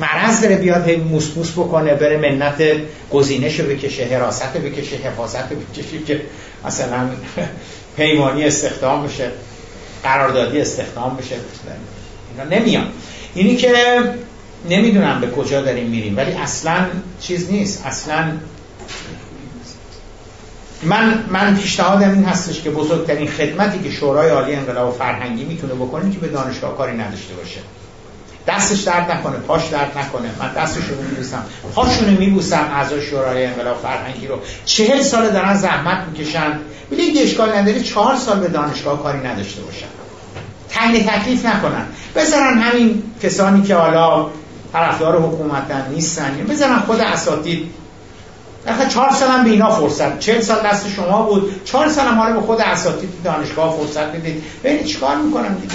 مرض داره بیاد هی موس موس بکنه بره منت گزینش بکشه حراست بکشه حفاظت بکشه که مثلا پیمانی استخدام بشه قراردادی استخدام بشه. اینا نمیان. اینی که نمی‌دونم به کجا داریم میریم ولی اصلا چیز نیست. اصلا من من پیشنهادم این هستش که بزرگترین خدمتی که شورای عالی انقلاب فرهنگی می‌تونه بکنه که به دانشگاه کاری نداشته باشه. دستش درد نکنه پاش درد نکنه. من دستش رو میبوسم. پاشونو میبوسم اعضای شورای انقلاب فرهنگی رو. چهل سال دارن زحمت می‌کشن. ببینید اشکال نداری چهار سال به دانشگاه کاری نداشته باشن. تعیین تکلیف نکنن. بذارن همین کسانی که حالا طرفدار حکومتن نیستن. بذارن خود اساتید آخه چهار سال هم به اینا فرصت چهل سال دست شما بود. چهار سال هم حالا به خود اساتید دانشگاه فرصت بدید ببینید چیکار می‌کنن دیگه؟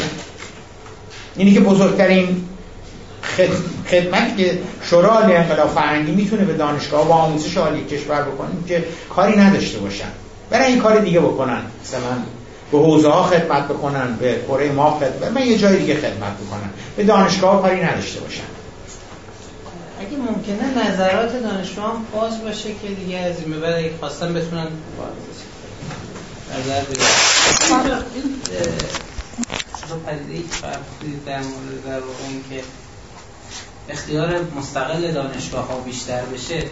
اینی که بزرگترین خدمتی که شورای انقلاب فرهنگی می‌تونه به دانشگاه و آموزش عالی کشور بکنه که کاری نداشته باشن. برای این کار دیگه بکنن. مثلا به حوزه ها خدمت بکنن به کره ما خدمت من یه جای دیگه خدمت بکنن به دانشگاه کاری نداشته باشن. اگه ممکنه نظرات دانشجویان باز باشه که دیگه از این بعد اگه خواستن بتونن نظر بدن پدیده در مورد در این که اختیار مستقل دانشگاه ها بیشتر بشه.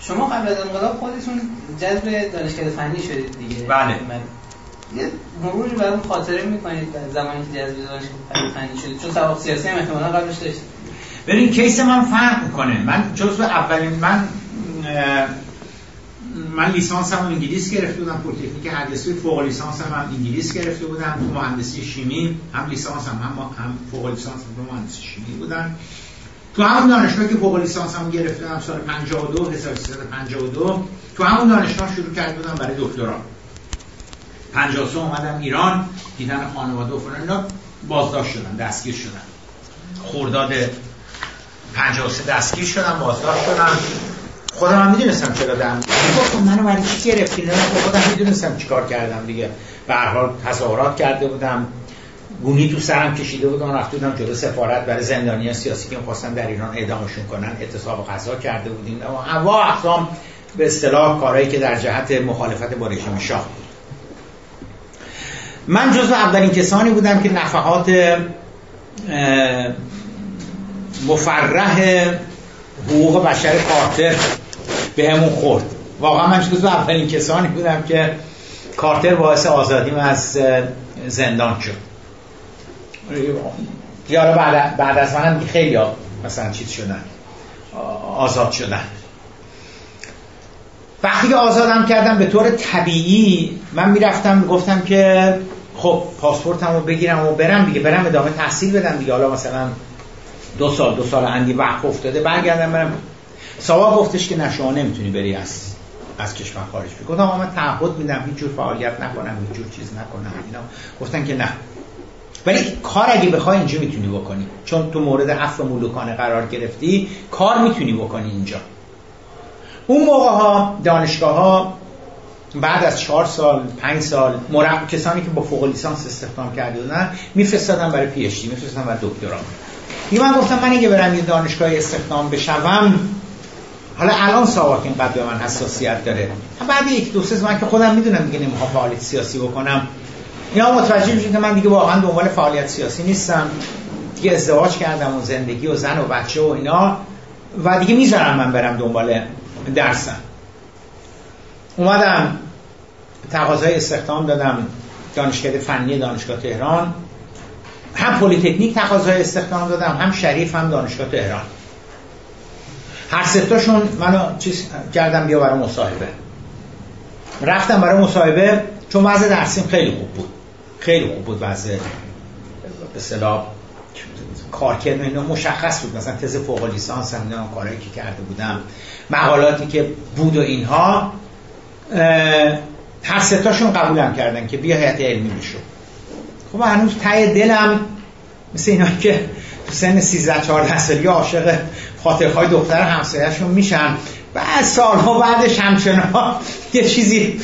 شما قبل از انقلاب خودتون جذب دانشگاه فنی شدید دیگه. بله. من یه مروری برام خاطره می‌کنید در زمانی که جذب دانشگاه فنی شدید. چون سواد سیاسی هم احتمالاً قبلش داشتید. ببین case من فرق می‌کنه من جزو اولین من من لیسانس هم انگلیس گرفته بودم. پلیتکنیک هندسی فوق لیسانس هم, انگلیس گرفته بودم. تو مهندسی شیمی هم لیسانس هم هم, هم فوق لیسانس هم مهندسی شیمی بودن. تو همون دانشگاه که فوق لیسانس هم گرفتم سال 52 1352 تو همون دانشگاه شروع کرده بودم برای دکترا. 53 اومدم ایران دیدن خانواده و فلان بازداشت شدن دستگیر شدن خورداد 53 دستگیر شدم بازداشت شدم. خودم هم می‌دونستم چرا دارم. گفتم منو برای چی گرفتی نه خودم می‌دونستم چیکار کردم دیگه. به هر حال تظاهرات کرده بودم. گونی تو سرم کشیده بودم رفته بودم جلو سفارت. برای زندانی سیاسی که می‌خواستن در ایران اعدامشون کنن اعتصاب غذا کرده بودیم. و هوا اقسام به اصطلاح کارهایی که در جهت مخالفت با رژیم شاه بود. من جزو اولین کسانی بودم که نفحات مفرح حقوق بشر کارتر به همون خورد. واقعا من جزو اولین کسانی بودم که کارتر باعث آزادیم از زندان شد. یا بعد, بعد از منم خیلی مثلا چیز شدن. آزاد شدن. وقتی که آزادم کردم به طور طبیعی من می‌رفتم گفتم که خب پاسپورتمو بگیرم و برم دیگه برم ادامه تحصیل بدم دیگه. حالا مثلا دو سال دو سال اندی وقت افتاده برگردم برم. سوا گفتش که نه شما نمی‌تونی بری از از کشور خارج بی گفتم من تعهد میدم هیچ جور فعالیت نکنم هیچ جور چیز نکنم. اینا گفتن که نه. ولی کار اگه بخوای اینجا می‌تونی بکنی. چون تو مورد عفو ملوکانه قرار گرفتی کار می‌تونی بکنی اینجا. اون موقع ها دانشگاه ها بعد از چهار سال پنج سال مرب... کسانی که با فوق لیسانس استخدام کرده بودن میفرستادن برای پی اچ دی میفرستادن برای دکترا. من گفتم من اگه برم یه دانشگاه استخدام بشوم حالا الان ساواک اینقدر به من حساسیت داره. بعد یک دو سه من که خودم می‌دونم دیگه نمی‌خوام فعالیت سیاسی بکنم. اینا متوجه میشین که من دیگه واقعا دنبال فعالیت سیاسی نیستم. دیگه ازدواج کردم و زندگی و زن و بچه و اینا. و دیگه می‌ذارم من برم دنبال درسم. اومدم تقاضای استخدام دادم دانشکده فنی دانشگاه تهران. هم پلیتکنیک تقاضای استخدام دادم هم شریف هم دانشگاه تهران هر ستاشون منو چیز کردم بیا برای مصاحبه. رفتم برای مصاحبه چون وضع درسیم خیلی خوب بود. خیلی خوب بود وضع. به کارکرد اینا مشخص بود. مثلا تز فوق لیسانس هم کارهایی که کرده بودم. مقالاتی که بود و اینها هر ستاشون قبولم کردن که بیا هیئت علمی میشو خب هنوز تای دلم مثل اینا که تو سن 13 14 سالی عاشق خاطرهای دختر همسایه‌شون میشن. بعد سالها بعدش همچنان یه چیزی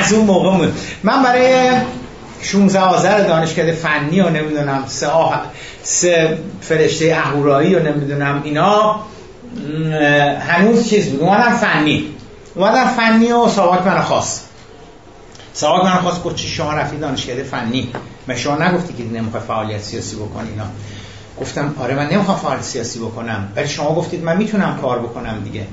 از اون موقع بود من برای 16 آذر دانشکده فنی و نمی‌دونم سه, آه... سه فرشته اهورایی و نمی‌دونم اینا هنوز چیز بود. اومدم فنی. اومدم فنی و ساواک من خواست ساواک من خواست گفت چی؟ شما رفتی دانشکده فنی. من شما نگفتی که نمی‌خوای فعالیت سیاسی بکنی اینا. گفتم آره من نمی‌خوام فعالیت سیاسی بکنم. ولی شما گفتید من می‌تونم کار بکنم دیگه.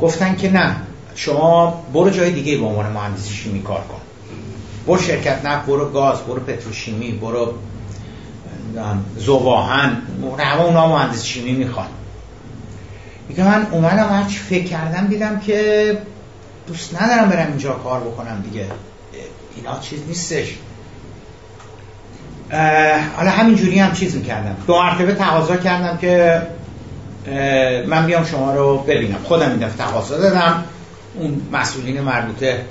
گفتن که نه. شما برو جای دیگه به عنوان مهندس شیمی کار کن. برو شرکت نه برو گاز برو پتروشیمی برو زواهن همه اونا مهندس شیمی می‌خوان. میگه من اومدم هرچی فکر کردم دیدم که دوست ندارم برم اینجا کار بکنم دیگه. اینا چیز نیستش. حالا همینجوری هم چیز می‌کردم. دو مرتبه تقاضا کردم که من بیام شما رو ببینم. خودم این دفعه تقاضا دادم. اون مسئولین مربوطه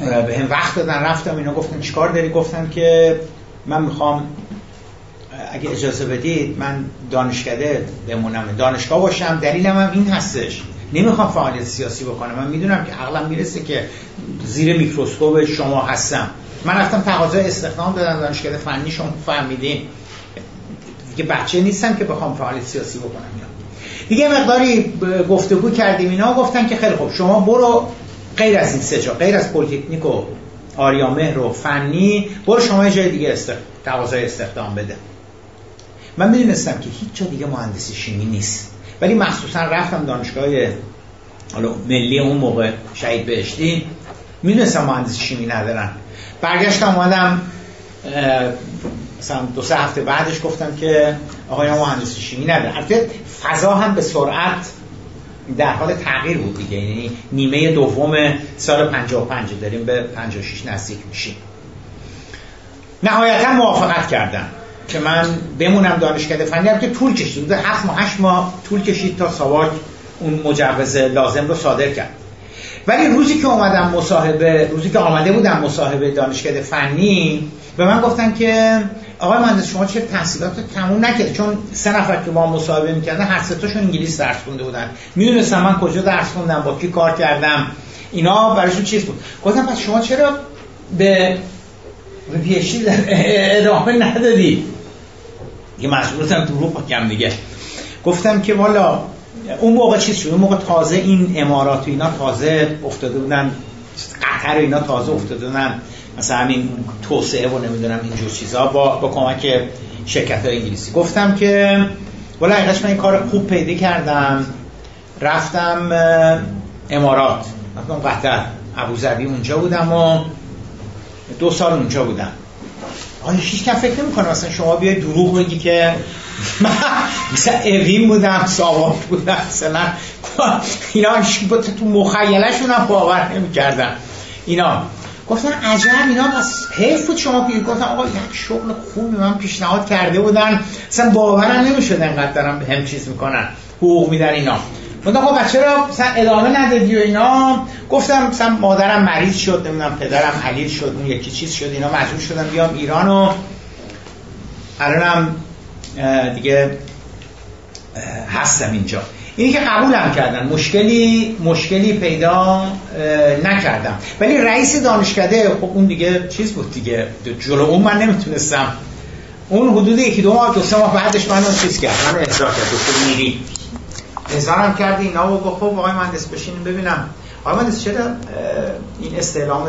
به هم وقت دادن رفتم اینا گفتن چیکار داری؟ گفتن که من می‌خوام اگه اجازه بدید من دانشکده بمونم. دانشگاه باشم. دلیلم هم این هستش. نمی‌خوام فعالیت سیاسی بکنم. من می‌دونم که عقلم می‌رسه که زیر میکروسکوپ شما هستم. من رفتم تقاضای استخدام دادم دانشکده فنی شما فهمیدین. دیگه بچه نیستم که بخوام فعالیت سیاسی بکنم دیگه مقداری گفتگو کردیم اینا گفتن که خیلی خوب شما برو غیر از این سه جا غیر از پلیتکنیک و آریامهر و فنی برو شما یه جای دیگه است تقاضای استخدام بده. من می‌دونستم که هیچ جا دیگه مهندسی شیمی نیست. ولی مخصوصا رفتم دانشگاه حالا ملی اون موقع شهید بهشتی می‌دونستم مهندسی شیمی ندارن. برگشتم اومدم مثلا دو سه هفته بعدش گفتم که آقای مهندسی شیمی نداره البته فضا هم به سرعت در حال تغییر بود دیگه. یعنی نیمه دوم سال 55 داریم به 56 نزدیک میشیم. نهایتا موافقت کردم. که من بمونم دانشکده فنی که طول کشید. 7 ماه 8 ماه طول کشید تا ساواک اون مجوز لازم رو صادر کرد. ولی روزی که اومدم مصاحبه روزی که آمده بودم مصاحبه دانشکده فنی به من گفتن که آقای مهندس شما چه تحصیلات تموم نکرد چون سه نفر که با مصاحبه می‌کردن هر سه تاشون انگلیس درس خونده بودن. می‌دونستم من کجا درس خوندم با کی کار کردم. اینا برایشون چیز بود. گفتم پس شما چرا به پیشتی ادامه ندادی؟ یه مجبورتم دروغ بگم دیگه. گفتم که والا اون موقع چیز شد؟ اون موقع تازه این امارات و اینا تازه افتاده بودن قطر و اینا تازه افتاده بودن. مثلا همین توسعه و نمی‌دونم اینجور چیزها با, با کمک شرکت های انگلیسی. گفتم که والا حقیقتش من این کار خوب پیدا کردم. رفتم امارات. رفتم قطر. ابوظبی اونجا بودم و دو سال اونجا بودم. آیا هیچ کم فکر نمی‌کنه مثلا شما بیای دروغ بگی که مثلا اوین بودم ساواک بودم مثلا اینا تو مخیلشون هم باور نمی‌کردن. اینا گفتن عجب اینا بس حیف بود شما بگید گفتن آقا یک شغل خوبی من پیشنهاد کرده بودن. مثلا باورم نمی‌شد انقدر دارم هم چیز می‌کنن حقوق میدن اینا. گفتم خب بچه را ادامه ندادی و اینا. گفتم مثلا مادرم مریض شد نمی‌دونم پدرم علیل شد اون یکی چیز شد اینا مجبور شدم بیام ایران و الانم دیگه هستم اینجا. اینی که قبولم کردن. مشکلی مشکلی پیدا نکردم. ولی رئیس دانشکده خب اون دیگه چیز بود دیگه. جلو اون من نمی‌تونستم. اون حدود یکی دو ماه دو سه ماه بعدش منو چیز کرد. منو احضار کرد دکتر میری. احضارم کرد اینا و گفت خب آقای مهندس بشینیم ببینم. آقای مهندس چرا این استعلام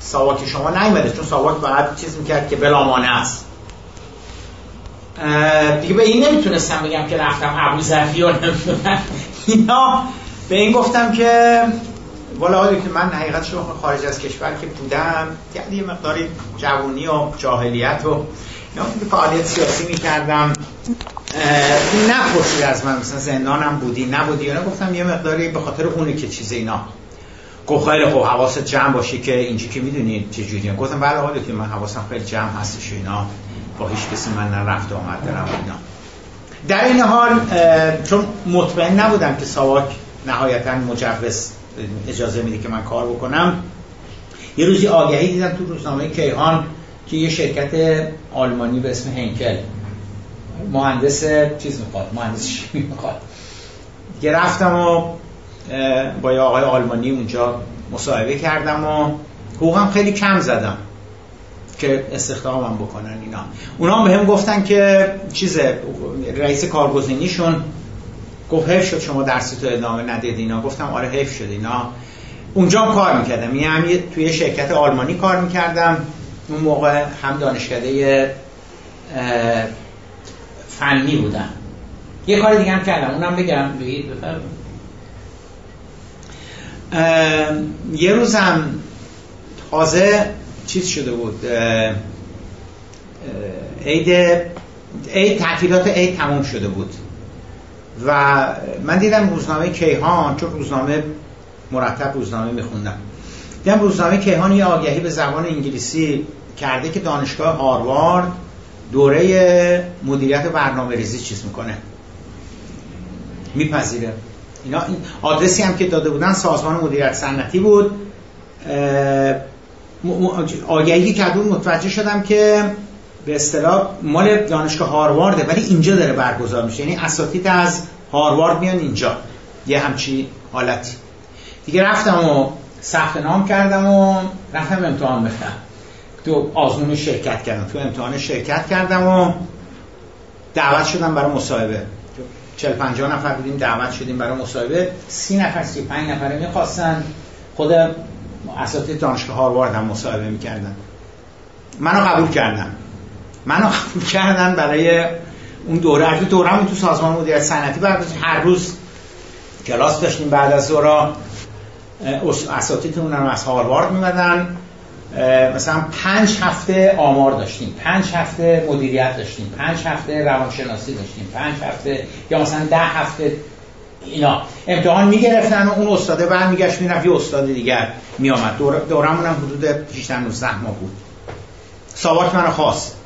ساواک شما نیومده؟ چون ساواک بعد چیز می‌کرد که بلامانه است. دیگه به این نمی‌تونستم بگم که رفتم ابو زفی و اینا به این گفتم که والا که من حقیقت شما خارج از کشور که بودم یعنی یه مقداری جوونی و جاهلیت و اینا فعالیت سیاسی می‌کردم. نپرسید از من مثلا زندانم بودی نبودی اینا گفتم یه مقداری به خاطر اونه که چیز اینا. گفت خیلی خوب حواست جمع باشی که اینجا که می‌دونی چه جوریه. گفتم بله آقا من حواسم خیلی جمع هستش اینا. با هیچ کسی من نرفت و آمد دارم اینا. در این حال چون مطمئن نبودم که ساواک نهایتا مجوز اجازه میده که من کار بکنم یه روزی آگهی دیدم تو روزنامه کیهان که یه شرکت آلمانی به اسم هنکل مهندس چیز می‌خواد مهندس شیمی می‌خواد. دیگه رفتم و با یه آقای آلمانی اونجا مصاحبه کردم و حقوقم خیلی کم زدم که استخدامم بکنن اینا. اونا هم به هم گفتن که چیز رئیس کارگزینیشون گفت حیف شد شما درسی تو ادامه ندید اینا. گفتم آره حیف شد اینا. اونجا هم کار می‌کردم. یعنی هم توی شرکت آلمانی کار می‌کردم. اون موقع هم دانشکده فنی بودم یه کار دیگه هم کردم اونم بگم. بگید یه روزم تازه چیز شده بود. عید عید تعطیلات عید تموم شده بود. و من دیدم روزنامه کیهان چون روزنامه مرتب روزنامه میخوندم. دیدم روزنامه کیهان یه آگهی به زبان انگلیسی کرده که دانشگاه هاروارد دوره مدیریت برنامه ریزی چیز می‌کنه. میپذیره. اینا این آدرسی هم که داده بودن سازمان مدیریت صنعتی بود. آگهی که متوجه شدم که به اصطلاح مال دانشگاه هاروارده ولی اینجا داره برگزار میشه. یعنی اساتید از هاروارد میان اینجا. یه همچی حالتی. دیگه رفتم و ثبت نام کردم و رفتم امتحان بختم تو آزمون شرکت کردم تو امتحان شرکت کردم و دعوت شدم برای مصاحبه. 40 50 نفر بودیم دعوت شدیم برای مصاحبه. 30 نفر 35 نفر می‌خواستن. خود اساتید دانشگاه هاروارد هم مصاحبه می‌کردن. منو قبول کردن. منو قبول کردن برای اون دوره. از دوره تو سازمان مدیریت صنعتی بعد هر روز کلاس داشتیم بعد از ظهر. اساتیدمون هم از هاروارد میمدن مثلا پنج هفته آمار داشتیم پنج هفته مدیریت داشتیم پنج هفته روانشناسی داشتیم پنج هفته یا مثلا ده هفته اینا. امتحان می‌گرفتن و اون استاده بعد میگشت می‌رفت یه استاد دیگر میامد دور دورمون هم حدود 18 19 ماه بود. ساواک منو خواست.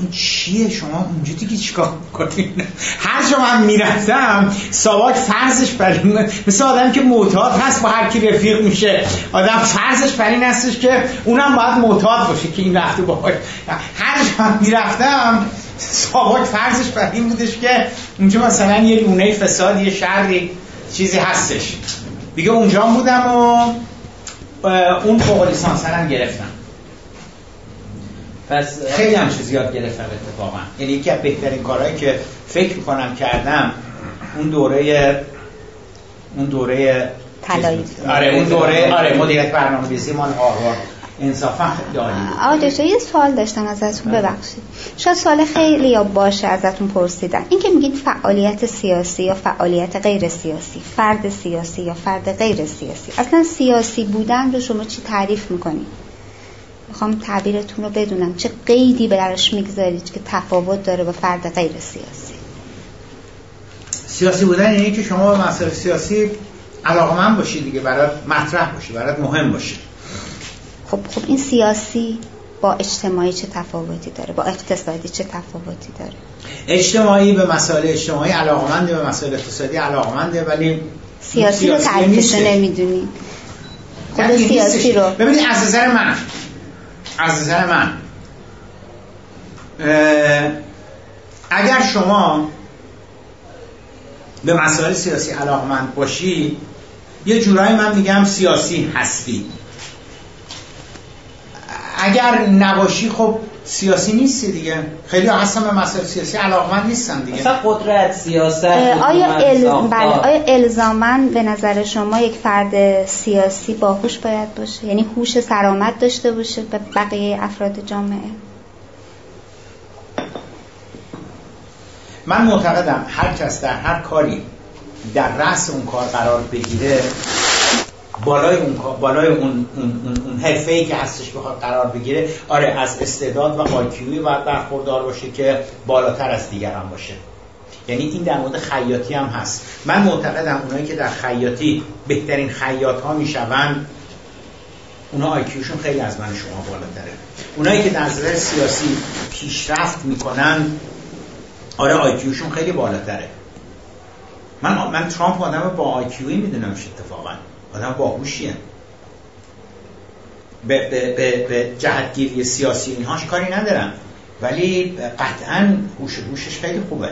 این چیه؟ شما اونجا دیگه چیکار کنین هر جا من می‌رفتم ساواک فرضش بر مثل آدم که معتاد هست با هر کی رفیق میشه. آدم فرضش بر این هستش که اونم باید معتاد باشه که این رفته با هر جا من می‌رفتم ساواک فرضش بر این بودش که اونجا مثلا یه لونه فساد یه شری چیزی هستش. دیگه اونجا بودم و اون فوق لیسانس هم گرفتم. پس خیلی هم چیز یاد گرفتم اتفاقا. یعنی یکی از بهترین کارهایی که فکر می‌کنم کردم اون دوره اون دوره طلایی. آره اون دوره آره مدیریت برنامه‌ریزی مال هاروارد. انصافا عالی آقا یه سوال داشتم ازتون بله. ببخشید. شاید سوال خیلی یا باشه ازتون پرسیدن. این که میگید فعالیت سیاسی یا فعالیت غیر سیاسی فرد سیاسی یا فرد غیر سیاسی. اصلا سیاسی بودن رو شما چی تعریف می‌کنید؟ می‌خوام تعبیرتون رو بدونم. چه قیدی به درش می‌گذارید که تفاوت داره با فرد غیر سیاسی؟ سیاسی بودن یعنی که شما به مسائل سیاسی علاقمند باشید دیگه برات مطرح باشی برات مهم باشه. خب خب این سیاسی با اجتماعی چه تفاوتی داره؟ با اقتصادی چه تفاوتی داره؟ اجتماعی به مسائل اجتماعی علاقمنده به مسائل اقتصادی علاقمنده ولی سیاسی رو تعریفش نمی‌دونی. خود سیاسی رو. ببینید از نظر من از نظر من اگر شما به مسائل سیاسی علاقمند باشی یه جورایی من میگم سیاسی هستی اگر نباشی خب سیاسی نیستی دیگه. خیلی هستن به مسائل سیاسی علاقمند نیستن دیگه. مثلا قدرت سیاست آیا, ال... بله. آیا الزامن به نظر شما یک فرد سیاسی باهوش باید باشه؟ یعنی هوش سرامت داشته باشه به بقیه افراد جامعه؟ من معتقدم هر کس در هر کاری در رأس اون کار قرار بگیره بالای اون بالای اون اون, اون حرفه‌ای که هستش بخواد قرار بگیره آره از استعداد و آیکیوی باید برخوردار باشه که بالاتر از دیگران باشه. یعنی این در مورد خیاطی هم هست. من معتقدم اونایی که در خیاطی بهترین خیاط ها می‌شوند اونا آیکیوشون خیلی از من شما بالاتره. اونایی که در نظر سیاسی پیشرفت می‌کنن آره آیکیوشون خیلی بالاتره. من من ترامپ آدم با آیکیوی میدونمش اتفاقا. آدم باهوشیه. به, به, به, به جهتگیری سیاسی اینهاش کاری ندارم. ولی قطعا هوش هوشش خیلی خوبه.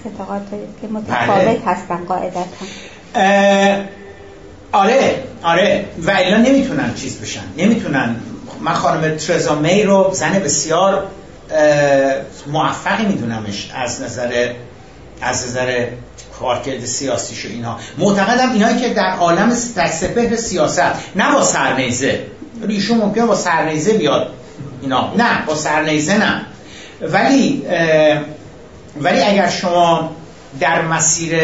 ستاقات که متفاوت بله. هستن قاعدتا. آره آره. و الا نمی‌تونن چیز بشن. نمی‌تونن. من خانم ترزا می رو زن بسیار موفقی میدونمش از نظر از نظر کارکرد سیاسیش و اینها. معتقدم اینایی که در عالم در سپهر سیاست نه با سرنیزه. ایشون ممکنه با سرنیزه بیاد. اینا. نه با سرنیزه نه. ولی ولی اگر شما در مسیر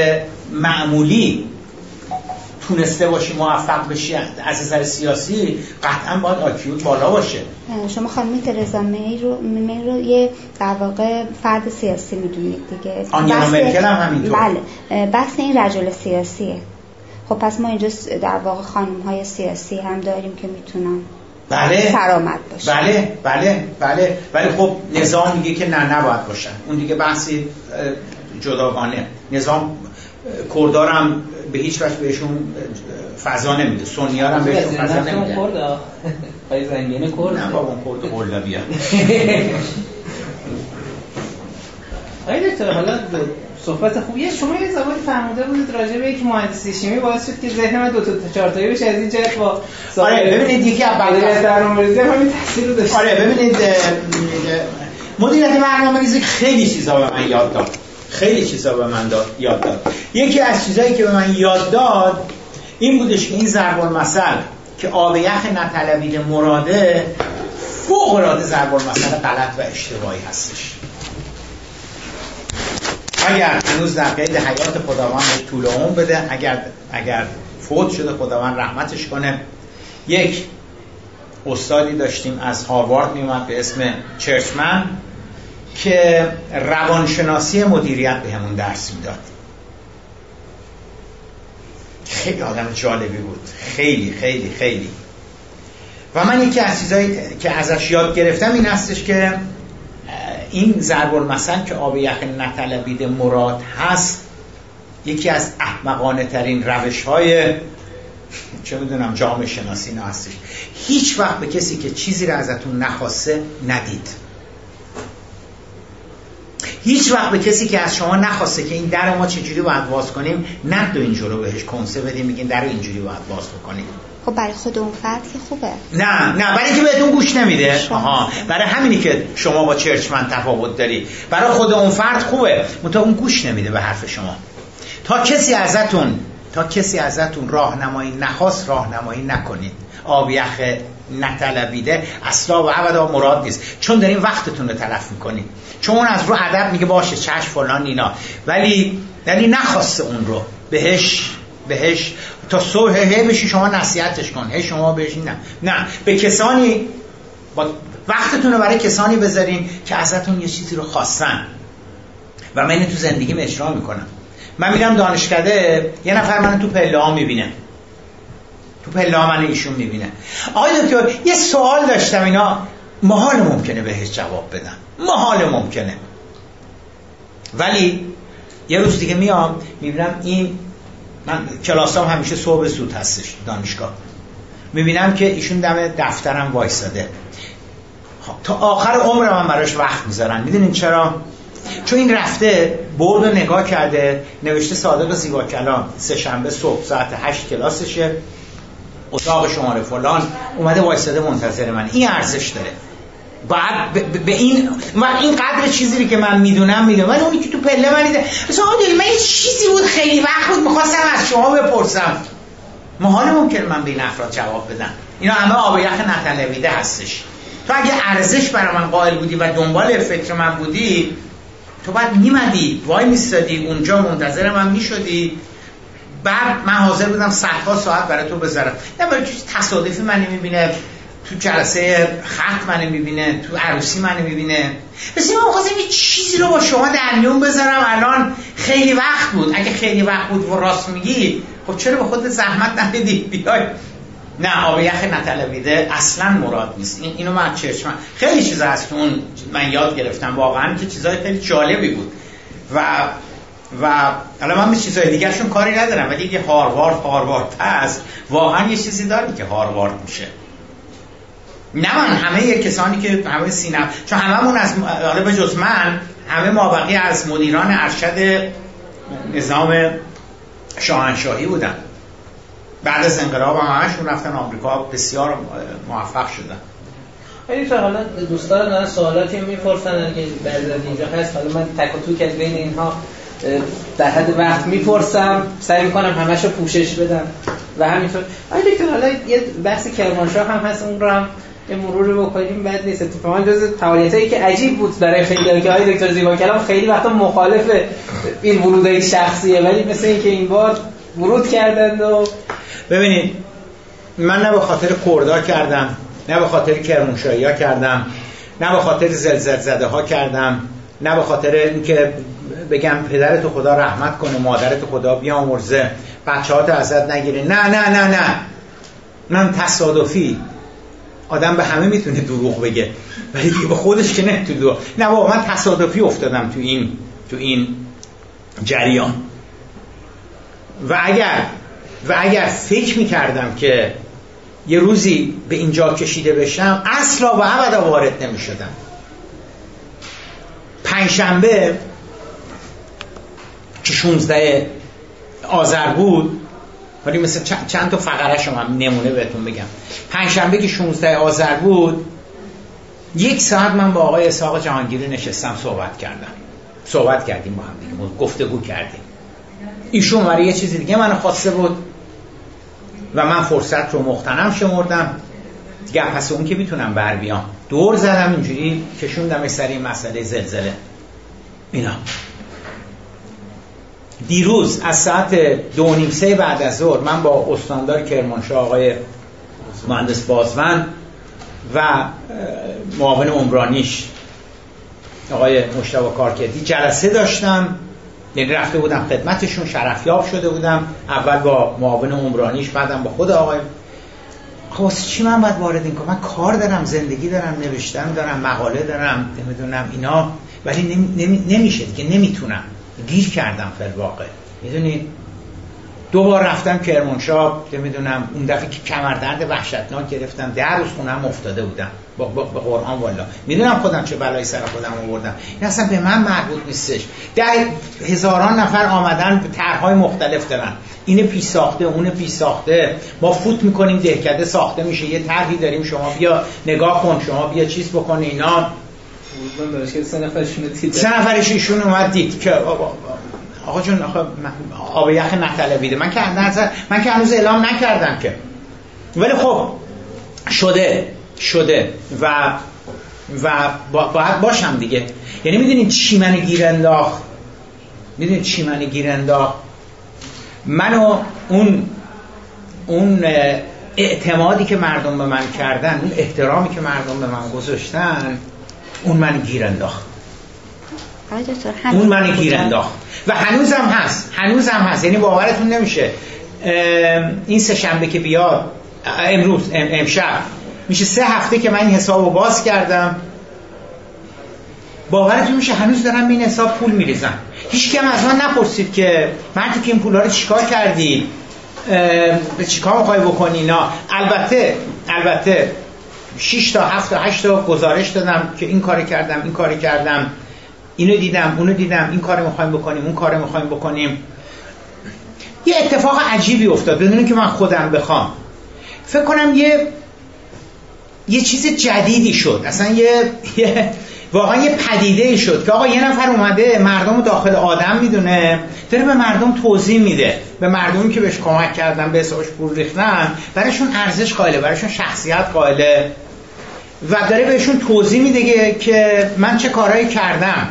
معمولی تونسته باشی موفق بشی از نظر سیاسی قطعا باید آکیوت بالا باشه. شما خانم ترزا می رو, می رو یه در واقع فرد سیاسی می‌دونید دیگه. آنگلا مرکل هم همینطور. بله. بحث این رجل سیاسیه. خب پس ما اینجا در واقع خانم های سیاسی هم داریم که می‌تونن بله. سرامت باشه بله بله بله. ولی خب نظام میگه که نه نباید باشن. اون دیگه بحثی جداگانه. نظام کردارم به هیچ وجه بهشون فضا نمیده. سنی هم بهشون فضا نمیده. پای زنگین کرد نه بابا اون کرد آقای دکتر حالا صحبت خوبیه شما یه زمانی فرموده بودید راجع به یک مهندسی شیمی باعث شد که ذهن من دو تا چهار تایی بشه. از این جهت با آره ببینید یکی از مدیریت برنامه‌ریزی همین تاثیر رو داشت. آره ببینید مدیریت برنامه‌ریزی خیلی چیزا به من یاد داد. خیلی چیزا به من داد یاد داد. یکی از چیزایی که به من یاد داد این بودش که این ضرب المثل که آب یخ نطلبید مراده فوق العاده ضرب المثل غلط و اشتباهی هستش. اگر هنوز در قید حیات خداوند طول عمر بده اگر اگر فوت شده خداوند رحمتش کنه. یک استادی داشتیم از هاروارد میومد به اسم چرچمن. که روانشناسی مدیریت به همون درس می‌داد. خیلی آدم جالبی بود. خیلی خیلی خیلی. و من یکی از چیزایی که ازش یاد گرفتم این هستش که این ضرب المثل که آب یخ نطلبید مراد هست یکی از احمقانه ترین روش های چه می‌دونم جامعه شناسی نه هستش. هیچ وقت به کسی که چیزی را ازتون نخواسته ندید. هیچ وقت به کسی که از شما نخواسته که این در ما چجوری باید باز کنیم نه دو اینجورو بهش کنسه بدیم میگین در اینجوری باید باز بکنیم. خب برای خود اون فرد که خوبه. نه نه برای که بهتون گوش نمیده. آها. برای همینی که شما با چرچمن تفاوت داری. برای خود اون فرد خوبه. منتها اون گوش نمیده به حرف شما. تا کسی ازتون تا کسی ازتون راهنمایی نخواست راهنمایی نکنید. آب یخ نطلبیده. اصلا و ابدا مراد نیست. چون دارین وقتتون رو تلف می‌کنید چون اون از رو ادب میگه باشه چشم فلان اینا. ولی یعنی نخواسته اون رو. بهش بهش. تا صبح هی بشی شما نصیحتش کن. هی شما بهش نه. نه. به کسانی با وقتتون رو برای کسانی بذارین که ازتون یه چیزی رو خواستن. و من تو زندگیم اجرا می‌کنم. من میرم دانشکده یه نفر من تو پله ها می‌بینه. تو پله من ایشون می‌بینه. آقای دکتر یه سوال داشتم اینا. محال ممکنه بهش جواب بدم محال ممکنه. ولی یه روز دیگه میام می‌بینم این من کلاسام همیشه صبح زود هستش دانشگاه. می‌بینم که ایشون دم دفترم وایساده. خب، تا آخر عمر من براش وقت می‌ذارن. می‌دونین چرا؟ چون این رفته برد و نگاه کرده نوشته صادق زیبا کلام سه شنبه صبح ساعت هشت کلاسشه. اتاق شماره فلان اومده وایساده منتظر من. این ارزش داره. بعد به این و این قدر چیزی که من می‌دونم می‌دونم. ولی اونی که تو پله من دیده مثلا من چیزی بود. خیلی وقت بود. می‌خواستم از شما بپرسم. محال ممکن من به این افراد جواب بدم. اینا همه آب یخ نطلبیده هستش. تو اگه ارزش برای من قائل بودی و دنبال فکر من بودی تو بعد میمدی. وای میستادی اونجا منتظر من می‌شدی. بعد من حاضر بودم صدها ساعت برای تو بذارم. نه برای تصادفی من نمی‌بینه تو جلسه خط منو می‌بینه تو عروسی منو می‌بینه. مثل من خواستم یه چیزی رو با شما در میون بذارم. الان خیلی وقت بود. اگه خیلی وقت بود و راست میگی خب چرا به خود زحمت ندیدی بیای. نه آب یخ نطلبیده اصلا مراد نیست. این اینو من چشم خیلی چیز از اون من یاد گرفتم. واقعا که چیزای خیلی جالبی بود. و و حالا من به چیزای دیگرشون کاری ندارم ولی یه هاروارد هاروارد هست. واقعا یه چیزی داری که هاروارد میشه. نه من همه کسانی که همه سینما چون هممون از حالا به جز من همه مابقی از مدیران ارشد نظام شاهنشاهی بودن. بعد از انقلاب هم همشون رفتن آمریکا بسیار موفق شدن. خیلی حالا دوستان دارن سوالاتی می‌پرسن که بعد اینجا هست. حالا من تک و توک از بین اینها در حد وقت می‌پرسم سعی می‌کنم همش رو پوشش بدم. و همینطور. آیا دکتر حالا یه بحث کرمانشاه هم هست اون رو هم یه مروری بکنیم بد نیست. اتفاقا جز فعالیتایی که عجیب بود برای خیلی که های دکتر زیبا کلام خیلی وقتا مخالف این ورودای شخصیه ولی مثل اینکه این بار ورود کردند و ببینید من نه به خاطر کردا کردم نه به خاطر کرمانشاهی ها کردم نه به خاطر زلزل زده ها کردم. نه به خاطر اینکه بگم پدرت خدا رحمت کنه مادرت خدا بیامرزه بچه‌هات ازت نگیره نه نه نه نه. من تصادفی. آدم به همه می‌تونه دروغ بگه. ولی دیگه به خودش که نه تو دروغ. نه بابا من تصادفی افتادم تو این تو این جریان. و اگر و اگر فکر می‌کردم که یه روزی به اینجا کشیده بشم اصلا و ابدا وارد نمی‌شدم. پنجشنبه که 16 آذر بود ولی مثل چند تا فقره شما نمونه بهتون بگم. پنجشنبه که 16 آذر بود یک ساعت من با آقای اسحاق جهانگیری نشستم صحبت کردم. صحبت کردیم با هم دیگه گفتگو کردیم. ایشون برای یه چیزی دیگه من خواسته بود و من فرصت رو مختنم شمردم. دیگه پس اون که می‌تونم بر بیام. دور زدم اینجوری کشوندم سر این مسئله زلزله. اینا. دیروز از ساعت دو نیم سه بعد از ظهر من با استاندار کرمانشاه آقای مهندس بازمن و معاون عمرانیش آقای مشتبه کارکردی جلسه داشتم. یعنی رفته بودم خدمتشون شرفیاب شده بودم. اول با معاون عمرانیش بعدم با خود آقای. خب چی من باید وارد این کنم من کار دارم زندگی دارم نوشتن دارم مقاله دارم نمی‌دونم اینا. ولی نمی... نمیشه که نمی‌تونم. گیر کردم فر واقع می‌دونید دو بار رفتم کرمانشاه نمی‌دونم اون دفعه که کمردرد وحشتناک گرفتم در روز خونم افتاده بودم. با, با, با قرآن والا. می‌دونم خودم چه بلایی سر خودم آوردم. این اصلا به من مربوط نیستش. در هزاران نفر آمدن طرحهای مختلف دارن. اینه پیش ساخته اون پیش ساخته ما فوت می‌کنیم دهکده ساخته میشه. یه طرحی داریم. شما بیا نگاه کن شما بیا چیز بکن اینا. سه نفرش ایشون اومد دید. که آقا جون آقا آب یخ نطلبیده من که من که هنوز اعلام نکردم که. ولی خب شده شده. و و باید باشم دیگه. یعنی می‌دونید چی من گیر انداخت؟ می‌دونید چی من گیر انداخت؟ منو اون اون اعتمادی که مردم به من کردن اون احترامی که مردم به من گذاشتن اون من گیر انداخت. اون من گیر انداخت. و هنوزم هست هنوزم هست. یعنی باورتون نمیشه. این سه شنبه که بیاد امروز امشب میشه سه هفته که من این حساب رو باز کردم. باورتون میشه هنوز دارم این حساب پول میریزم. هیچ کم از من نپرسید که مردی که این پولا رو چیکار کردی؟ به چیکار می‌خوای بکنی اینا؟ البته البته 6 تا 7 تا 8 تا گزارش دادم که این کار کردم این کار کردم. اینو دیدم اونو دیدم این کار می‌خوایم بکنیم اون کار می‌خوایم بکنیم. یه اتفاق عجیبی افتاد بدون که من خودم بخوام. فکر کنم یه یه چیز جدیدی شد. اصلا یه, یه واقعا یه پدیده شد که آقا یه نفر اومده مردم داخل آدم می‌دونه داره به مردم توضیح میده. به مردمی که بهش کمک کردن به حسابش پول ریختن برایشون ارزش قائله برایشون شخصیت قائله. و داره بهشون توضیح میده که من چه کارهایی کردم.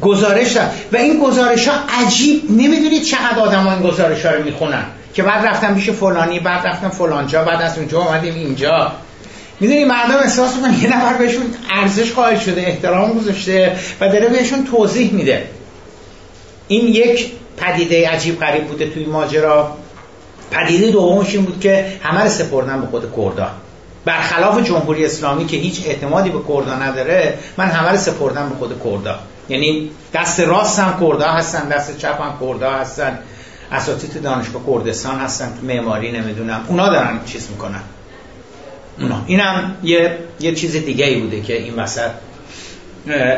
گزارش و این گزارش ها عجیب نمی‌دونید چقدر آدم این گزارش ها رو می‌خونن. که بعد رفتم پیش فلانی بعد رفتم فلانجا بعد از اونجا آمدیم اینجا. می‌دونی مردم احساس می‌کنن یه نفر بهشون ارزش قائل شده احترام گذاشته و داره بهشون توضیح میده. این یک پدیده عجیب غریب بوده توی ماجرا. پدیده دومش این بود که همه رو سپردن به خود کردا برخلاف جمهوری اسلامی که هیچ اعتمادی به کردا نداره من همه رو سپردم به خود کردا. یعنی دست راست هم کردا هستن دست چپ هم کردا هستن. اساتید دانشگاه کردستان هستن تو معماری نمی‌دونم. اونا دارن چیز می‌کنن. اونا. اینم یه یه چیز دیگه ای بوده که این وسط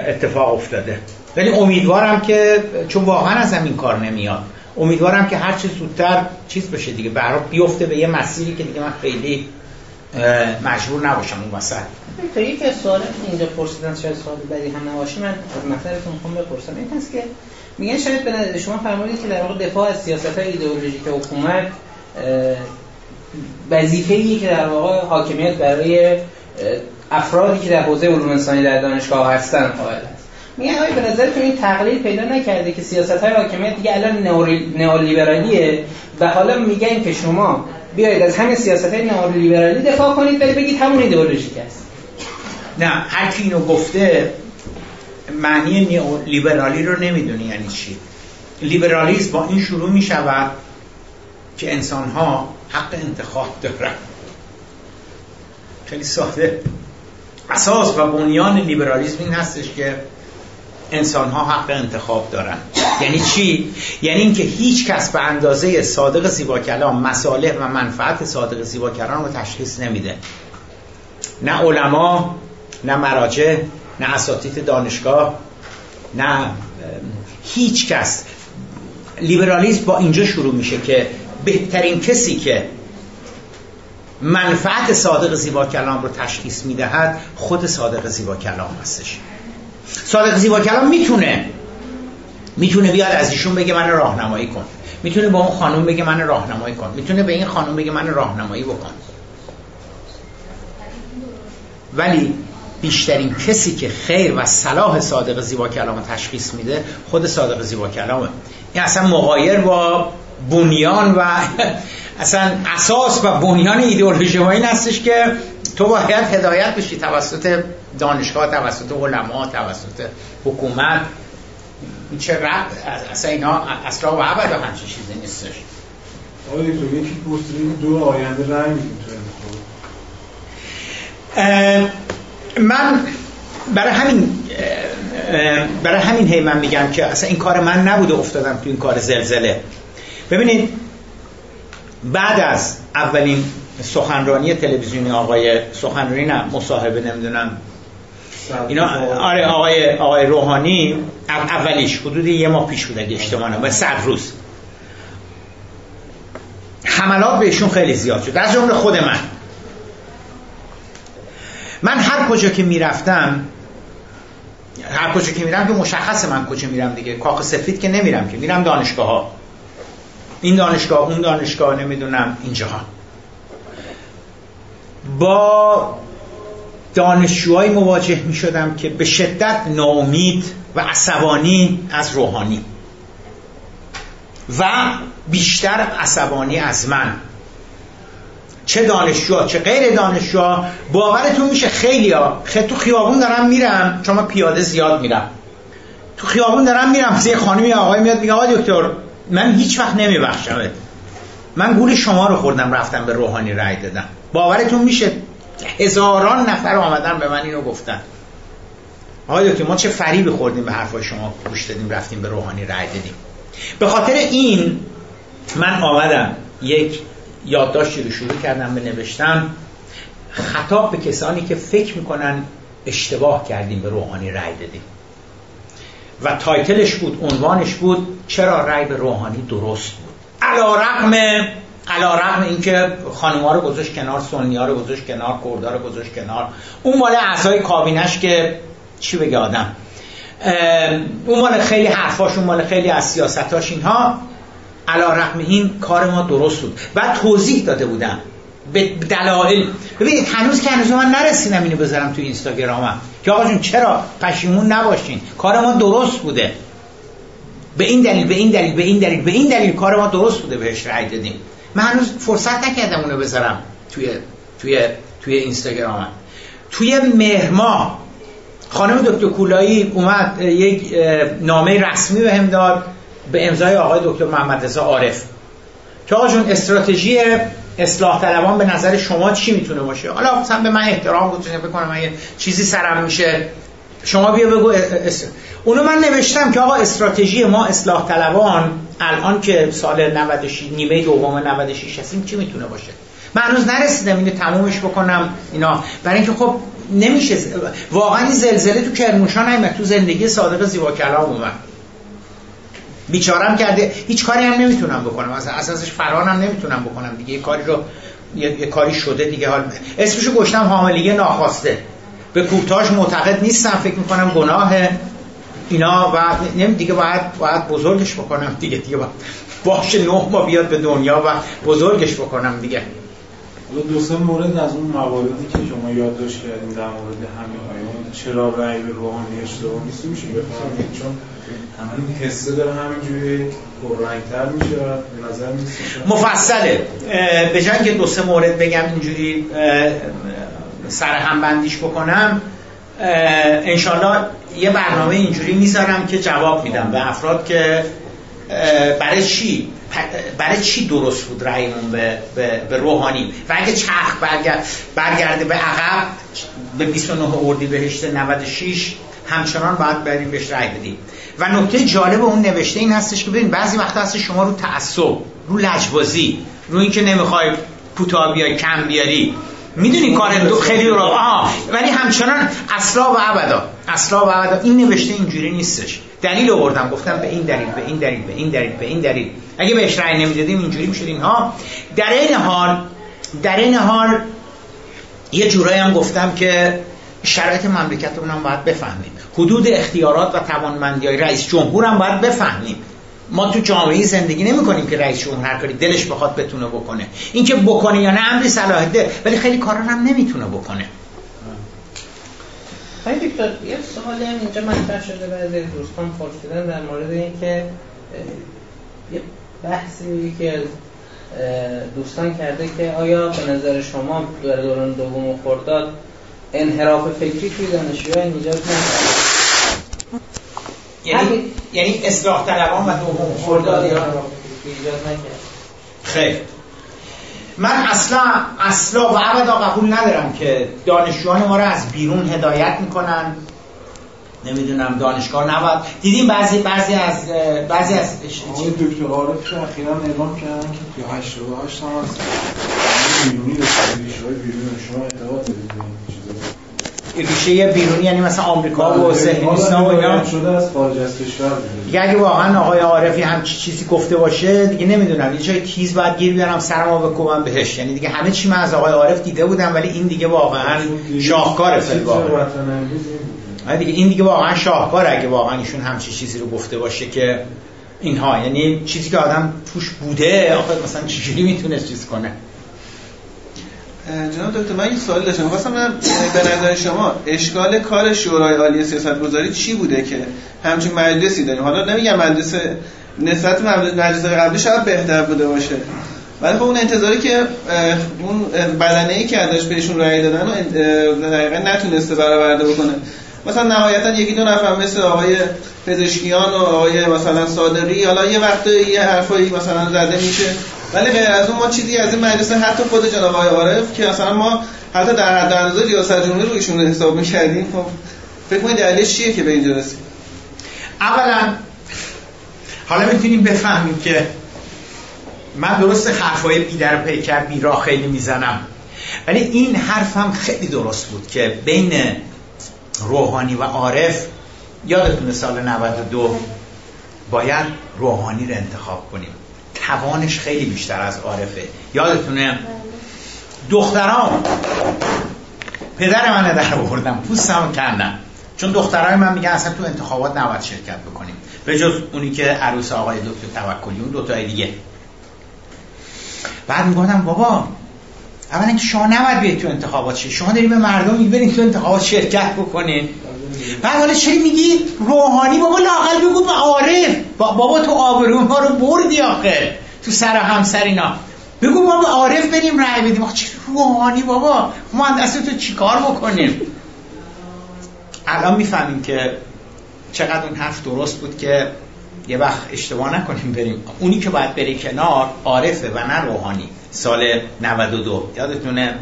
اتفاق افتاده. ولی امیدوارم که چون واقعا از این کار نمیاد. امیدوارم که هر چه زودتر چیز بشه دیگه. برای بیفته به یه مسیری که دیگه من خیلی مجبور نباشم اون وسط. تا یک سوال اینجا پرسیدن شاید سوال بدی هم نباشه من از مطلبتون می‌خوام بپرسم. این هست که میگن شاید به شما فرمودید که در واقع دفاع از سیاست های ایدئولوژیک حکومت وظیفه‌ای که در واقع حاکمیت برای افرادی که در حوزه علوم انسانی در دانشگاه هستن قائل است. میگن آیا به نظرتون این تقلیل پیدا نکرده که سیاست های حاکمیت دیگه الان نئولیبرالیه و حالا میگن که شما بیایید از همین سیاست های نئولیبرالی دفاع کنید ولی بگید همون ایدئولوژیک است. نه هر کی اینو گفته معنی لیبرالی رو نمی‌دونی یعنی چی. لیبرالیسم با این شروع می شود که انسان ها حق انتخاب دارن. خیلی ساده. اساس و بنیان لیبرالیسم این هستش که انسان ها حق انتخاب دارن. یعنی چی؟ یعنی اینکه هیچ کس به اندازه صادق زیبا کلام مصالح و منفعت صادق زیبا کلام رو تشخیص نمیده. نه علما نه مراجع نه اساتید دانشگاه نه هیچ کس. لیبرالیسم با اینجا شروع میشه که بهترین کسی که منفعت صادق زیبا کلام رو تشخیص می‌دهد خود صادق زیبا کلام هستش. صادق زیبا کلام می‌تونه. می‌تونه بیاد از ایشون بگه من راهنمایی کن. می‌تونه با اون خانم بگه من راهنمایی کن. می‌تونه به این خانم بگه من راهنمایی بکن. ولی بیشترین کسی که خیر و صلاح صادق زیبا کلام تشخیص میده خود صادق زیبا کلامه. این اصلا مغایر با بنیان و اصلا اساس و بنیان ایدئولوژی این هستش که تو باید هدایت بشی توسط دانشگاه توسط علما توسط حکومت. چه رب اصلا اینا اصلا و عبد همچه چیزی نیستش. آقای دکتر یکی پرسید دو آینده تو من برای همین برای همین هی من میگم که اصلا این کار من نبوده افتادم تو این کار زلزله. ببینید بعد از اولین سخنرانی تلویزیونی آقای سخنرانی نه مصاحبه نمی‌دونم اینا آره آقای آقای روحانی اولیش حدود یه ماه پیش بود اگه اشتباه نکنم صد روز. حملات بهشون خیلی زیاد شد. از جمله خود من. من هر کجا که می‌رفتم هر کجا که میرم که مشخص من کجا میرم دیگه. کاخ سفید که نمیرم که. میرم دانشگاه ها این دانشگاه اون دانشگاه نمی‌دونم اینجاها. با دانشجوهایی مواجه می شدم که به شدت ناامید و عصبانی از روحانی. و بیشتر عصبانی از من. چه دانشجو چه غیر دانشجو باورتون میشه خیلی ها خیلی تو خیابون دارم میرم چون من پیاده زیاد میرم. تو خیابون دارم میرم یه خانمی آقای میاد میگه آقای دکتر من هیچ وقت نمیبخشمت. من گول شما رو خوردم رفتم به روحانی رای دادم. باورتون میشه هزاران نفر آمدن به من اینو گفتن. آقای دکتر ما چه فریبی خوردیم به حرفای شما؟ گوش دادیم رفتیم به روحانی رای دادیم. به خاطر این من آمدم یک یادداشتی رو شروع کردم به نوشتن خطاب به کسانی که فکر می‌کنن اشتباه کردیم به روحانی رای دادیم. و تایتلش بود عنوانش بود چرا رای به روحانی درست بود؟ علا رقم علا رقم اینکه خانوما رو گذاشت کنار سنی ها رو گذاشت کنار کردها رو گذاشت کنار. اون مال اعضای کابینش که چی بگه آدم. اون مال خیلی حرفاش اون مال خیلی از سیاستاش اینها. علا رقم این کار ما درست بود. و توضیح داده بودم به دلایل. ببینید هنوز که هنوز من نرسیدم اینو بذارم تو اینستاگرامم. که آقا جون چرا پشیمون نباشین؟ کار ما درست بوده. به این دلیل به این دلیل به این دلیل به این دلیل کار ما درست بوده بهش رأی دادیم. من هنوز فرصت نکردم اونو بذارم توی توی توی اینستاگرامم. توی مهما خانم دکتر کولایی اومد یک نامه رسمی بهم داد به امضای آقای دکتر محمد رضا عارف. که آقا جون استراتژی اصلاح طلبان به نظر شما چی می‌تونه باشه؟ حالا مثلا به من احترام گذاشتم بکنم اگه چیزی سرم میشه. شما بیا بگو اونو من نوشتم که آقا استراتژی ما اصلاح طلبان الان که سال 96 نیمه دوم 96 هستیم چی می‌تونه باشه؟ من هنوز نرسیدم اینو تمومش بکنم اینا. برای اینکه خب نمیشه واقعا این زلزله تو کرمانشاه نیومد تو زندگی صادق زیبا کلام اومد. بیچارم کرده هیچ کاری هم نمی‌تونم بکنم. از اساسش فرانم نمی‌تونم بکنم دیگه. یه کاری رو یه, کاری شده دیگه. حال اسمشو گشتم حاملیگه ناخواسته. به کوتاش معتقد نیستم فکر می‌کنم گناه اینا و نمی دیگه باید باید بزرگش بکنم. دیگه دیگه باید باشه نه ما بیاد به دنیا و بزرگش بکنم دیگه. دو سه مورد از اون مواردی که شما یادداشت کردین در مورد همین آیون چرا رأی به روحانی اشتباه نیست؟ میشه بفهمید چون این حسه داره همینجوری پررنگتر میشه به نظر نیست مفصله. به جای که دو سه مورد بگم اینجوری سر هم بندیش بکنم انشالله یه برنامه اینجوری می‌ذارم که جواب میدم به افراد که برای چی برای چی درست بود رأیمون به, به, به روحانی؟ و اگه چرخ برگرد برگرده به عقب به 29 اردی بهشت 96 همچنان باید بریم بهش رأی بدیم. و نکته جالب اون نوشته این هستش که ببین بعضی وقتا هست شما رو تعصب رو لجبازی رو اینکه نمی‌خوای کوتاه بیای کم بیاری می‌دونی کار دو خیلی رو آها. ولی همچنان اصلا و ابدا. اصلا و ابدا. این نوشته اینجوری نیستش. دلیل آوردم. گفتم به این دلیل به این دلیل به این دلیل به این دلیل. اگه بهش رأی نمی‌دادیم اینجوری می‌شد اینها. در این حال در این حال یه جورایی هم گفتم که شرایط مملکتمون هم باید بفهمیم. حدود اختیارات و توانمندی های رئیس جمهور هم باید بفهمیم. ما تو جامعه زندگی نمی کنیم که رئیس جمهور هر کاری دلش بخواد بتونه بکنه. اینکه بکنه یا نه امری صلاحیته ولی خیلی کارا هم نمی‌تونه بکنه. خیلی دکتر یه سوالی هم اینجا مطرح شده بعضی دوستان پرسیدن در مورد اینکه یه بحثی که از دوستان کرده که آیا به نظر شما در دوران دوم خرداد انحراف فکری توی دانشجوها ایجاد نکرد یعنی یعنی اصلاح طلبان و دوم خرداد. ایجاد خیر. من اصلا اصلا و ابدا قبول ندارم که دانشجویان ما رو از بیرون هدایت می‌کنن. نمی‌دونم دانشگاه نباید. دیدیم بعضی بعضی از بعضی از آقای دکتر عارف که اخیرا اعلام کردن که 88 هم هست؟ بیرونی داشته بیرونی شما اعتقاد ریشه بیرونی یعنی مثلا آمریکا و صهیونیست‌ها و اینا شده از خارج از کشور دیگه اگه واقعا آقای عارفی هم چیزی گفته باشه دیگه نمی‌دونم. یه جای تیز باید گیر بیارم سرمو بکوبم بهش. یعنی دیگه همه چی من از آقای عارف دیده بودم ولی این دیگه واقعا شاهکار فیلم آره دیگه این دیگه واقعا شاهکار اگه واقعا ایشون همچی چیزی رو گفته باشه که اینها. یعنی چیزی که آدم توش بوده آخه مثلا چجوری می‌تونه چیز کنه؟ جناب دکتر من یه سوال داشتم. خواستم به نظر شما اشکال کار شورای عالی سیاست گذاری چی بوده که همچین مجلسی داریم؟ حالا نمیگم مجلس نسبت مجلس قبلی شاید بهتر بوده باشه. ولی خب اون انتظاری که اون بدنه ای که ازش بهشون رأی دادن و دقیقا نتونسته برآورده بکنه. مثلا نهایتا یکی دو نفر مثل آقای پزشکیان و آقای مثلا صادقی حالا یه وقت یه حرفایی مثلا زده میشه. ولی غیر از اون ما چیزی از این مجلس حتی خود جناب آقای عارف که مثلا ما حتی در حد اندازه ریاست جمهوری رو ایشون حساب می‌کردیم خب فکر کنید دلیلش چیه که به اینجا رسید اولا حالا می‌تونیم بفهمیم که من درست حرفای بی در پیکر بی راه خیلی می‌زنم ولی این حرفم خیلی درست بود که بین روحانی و عارف یادتونه سال 92 باید روحانی رو انتخاب کنیم. توانش خیلی بیشتر از عارفه یادتونه؟ دختران پدر من در آوردم پوستم کندم. چون دخترای من میگن اصلا تو انتخابات نباید شرکت بکنیم. به جز اونی که عروس آقای دکتر توکلی اون دوتای دیگه. بعد می‌گفتم بابا اولا اینکه شما نباید بیاید تو انتخابات شید شما دارید به مردم می‌برید تو انتخابات شرکت بکنین. بعد حالا چرا میگی؟ روحانی بابا لاقل بگو به عارف. بابا تو آبرو ما رو بردی آخر تو سر همسر اینا. بگو ما به عارف بریم رأی بدیم. چه روحانی بابا؟ ما دست تو چیکار بکنیم؟ الان می‌فهمیم که چقدر اون حرف درست بود که یه وقت اشتباه نکنیم بریم. اونی که باید بری کنار عارفه و نه روحانی. سال 92 یادتونه؟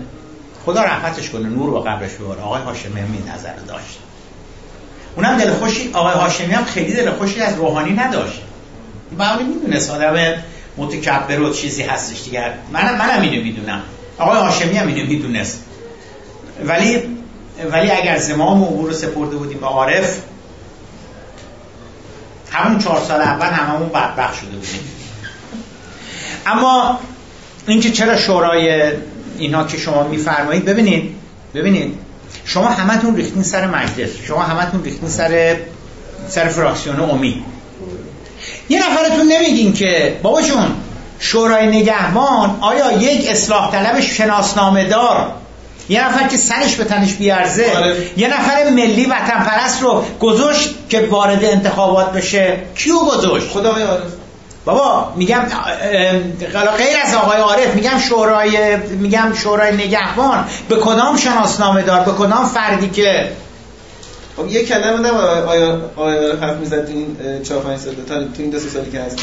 خدا رحمتش کنه نور و قبرش ببره آقای هاشمی نظر داشت. اونم دل خوشی آقای هاشمی هم خیلی دل خوشی از روحانی نداشت. معلوم می‌دونست آدم متکبر و چیزی هستش دیگر منم منم اینو می‌دونم. آقای هاشمی هم اینو می‌دونست. ولی ولی اگر زمام و رو سپرده بودیم به عارف همون چهار سال اول هممون بدبخت شده بودیم. اما اینکه چرا شورای اینا که شما میفرمایید ببینید ببینید. شما همتون ریختین سر مجلس. شما همتون ریختین سر سر فراکسیون امید یه نفرتون نمیگین که بابا جون شورای نگهبان آیا یک اصلاح طلب شناسنامه دار؟ یه نفر که سرش به تنش بیارزه. آره. یه نفر ملی وطن پرست رو گذاشت که وارد انتخابات بشه. کیو گذاشت؟ خدا عارف بابا میگم غیر از آقای عارف میگم شورای میگم شورای نگهبان به کدام شناسنامه دار؟ به کدام فردی که؟ خب یه کلمه نه آیا آیا حرف می‌زد تو این 4 5 سال تا تو این دو سالی که هستن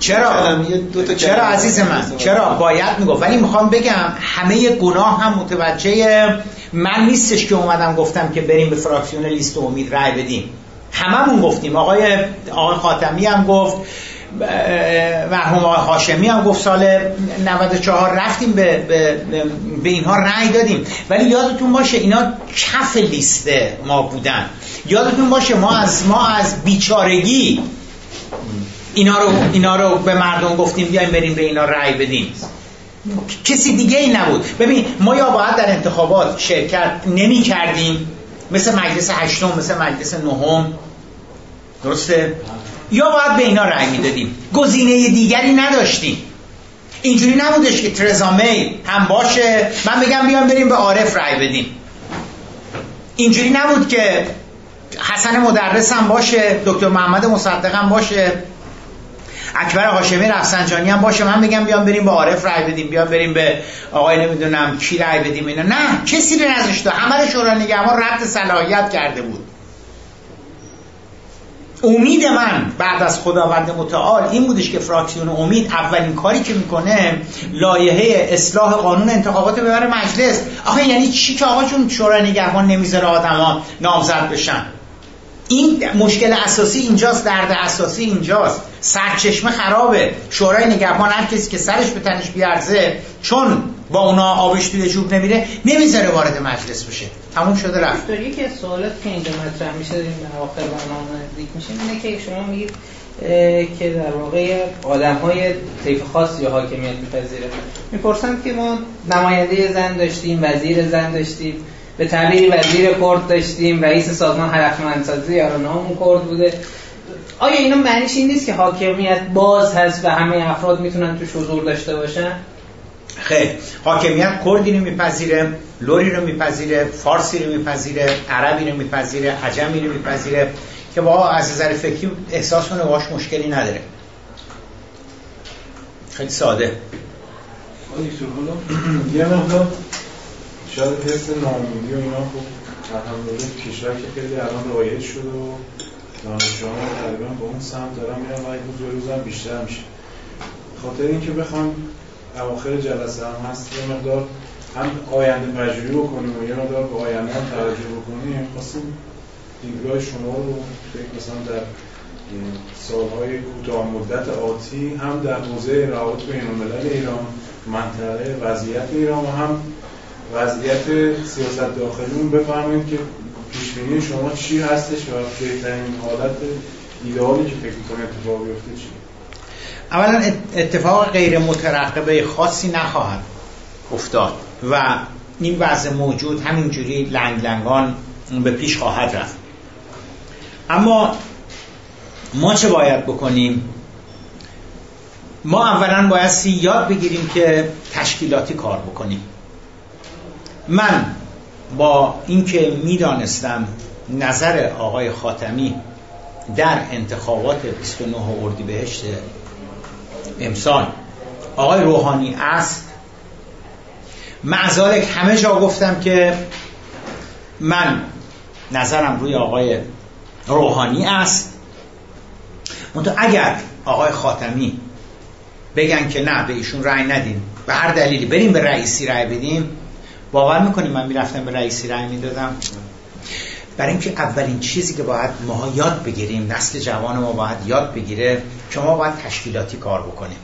چرا؟ دو تا چرا عزیز من؟ چرا؟ باید می‌گفت. ولی می‌خوام بگم همه گناه هم متوجه من نیستش که اومدم گفتم که بریم به فراکسیون لیست امید رای بدیم. هممون گفتیم. آقای آقای خاتمی هم گفت مرحوم آقای هاشمی هم گفت سال 94 رفتیم به, به, به اینها رأی دادیم. ولی یادتون باشه اینا کف لیست ما بودن. یادتون باشه ما از ما از بیچارگی اینا رو اینا رو به مردم گفتیم بیایم بریم به اینا رأی بدیم. کسی دیگه ای نبود. ببین ما یا باید در انتخابات شرکت نمی کردیم. مثل مجلس هشتم مثل مجلس نهم. درسته؟ یا باید به اینا رأی می‌دادیم. گزینه دیگری نداشتیم. اینجوری نبودش که ترزامی هم باشه. من بگم بیام بریم به عارف رأی بدیم. اینجوری نبود که حسن مدرس هم باشه دکتر محمد مصدق هم باشه. اکبر هاشمی رفسنجانی هم باشه. من بگم بیام بریم به عارف رأی بدیم. بیام بریم به آقای نمی‌دونم کی رأی بدیم اینا. نه کسی رو نذاشته. همه رو شورای نگهبان رد صلاحیت کرده بود. امید من بعد از خداوند متعال این بودش که فراکسیون امید اولین کاری که می‌کنه لایحه اصلاح قانون انتخابات ببره مجلس. آخه یعنی چی که آقا چون شورای نگهبان نمی‌ذاره آدما نامزد بشن؟ این مشکل اساسی اینجاست درد اساسی اینجاست. سرچشمه خرابه. شورای نگهبان هر کسی که سرش به تنش بیارزه چون با اونا آبش توی جوب نمیره نمی‌ذاره وارد مجلس بشه. تموم شده رفت. یکی از سوالات که اینجا مطرح میشه این اواخر برنامه نزدیک میشه اینه که شما میگید که در واقع آدم های طیف خاصی حاکمیت میپذیره. می‌پرسند که ما نماینده زن داشتیم وزیر زن داشتیم به تعبیری وزیر کرد داشتیم رئیس سازمان هدفمندسازی یا نام کرد بوده. آیا اینا معنیش این نیست که حاکمیت باز هست و همه افراد می‌تونن توش حضور داشته باشن؟ خیر حاکمیت کردی رو میپذیره لوری رو میپذیره فارسی رو میپذیره عربی رو میپذیره عجمی رو میپذیره که با از نظر فکری احساس کنه باش مشکلی نداره. خیلی ساده. یه مقدار شاید حس نامیدی و اینا خوب در کشور که خیلی الان رایج شد و دانشجوها تقریبا به اون سمت دارن میرن و روز روز هم بیشتر میشه. خاطر اینکه بخوام اواخر جلسه هم هست. یه مقدار هم آینده پژوهی بکنیم و یه مقدار به آینده هم توجه بکنیم. خواستیم دیدگاه شما رو فکر مثلا در سالهای کوتاه مدت آتی هم در حوزه روابط بین الملل ایران منطقه وضعیت ایران و هم وضعیت سیاست داخلیمون بفهمید که پیشبینی شما چی هستش و بهترین حالت ایدئالی که فکر می‌کنید اتفاق بیفته چی اولا اتفاق غیر مترقبه خاصی نخواهد افتاد و این وضع موجود همینجوری لنگ لنگان به پیش خواهد رفت. اما ما چه باید بکنیم؟ ما اولا باید یاد بگیریم که تشکیلاتی کار بکنیم. من با اینکه می‌دانستم نظر آقای خاتمی در انتخابات 29 اردیبهشت امسال. آقای روحانی است معذالک همه جا گفتم که من نظرم روی آقای روحانی است منتها اگر آقای خاتمی بگن که نه به ایشون رأی ندیم به هر دلیلی بریم به رئیسی رأی بدیم باور می‌کنیم من می‌رفتم به رئیسی رأی می‌دادم؟ برای اینکه اولین چیزی که باید ما یاد بگیریم نسل جوان ما باید یاد بگیره که ما باید تشکیلاتی کار بکنیم.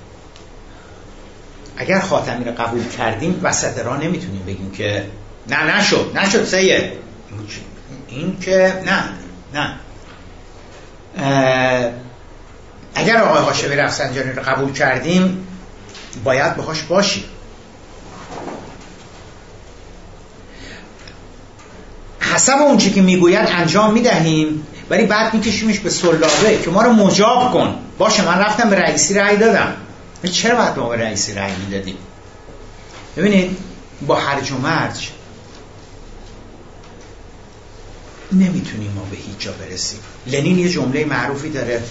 اگر خاتمی رو قبول کردیم وسط را نمی‌تونیم بگیم که نه نشد نشد سید. این که نه نه. اگر آقای هاشمی رفسنجانی رو قبول کردیم باید باهاش باشیم. حسب اون چی که می‌گوید انجام می‌دهیم ولی بعد میکشیمش به سلابه که ما رو مجاب کن. باشه من رفتم به رئیسی رأی دادم. چرا باید ما به رئیسی رأی می‌دادیم؟ ببینید با هرج و مرج نمی‌تونیم ما به هیچ جا برسیم. لنین یه جمله معروفی داره.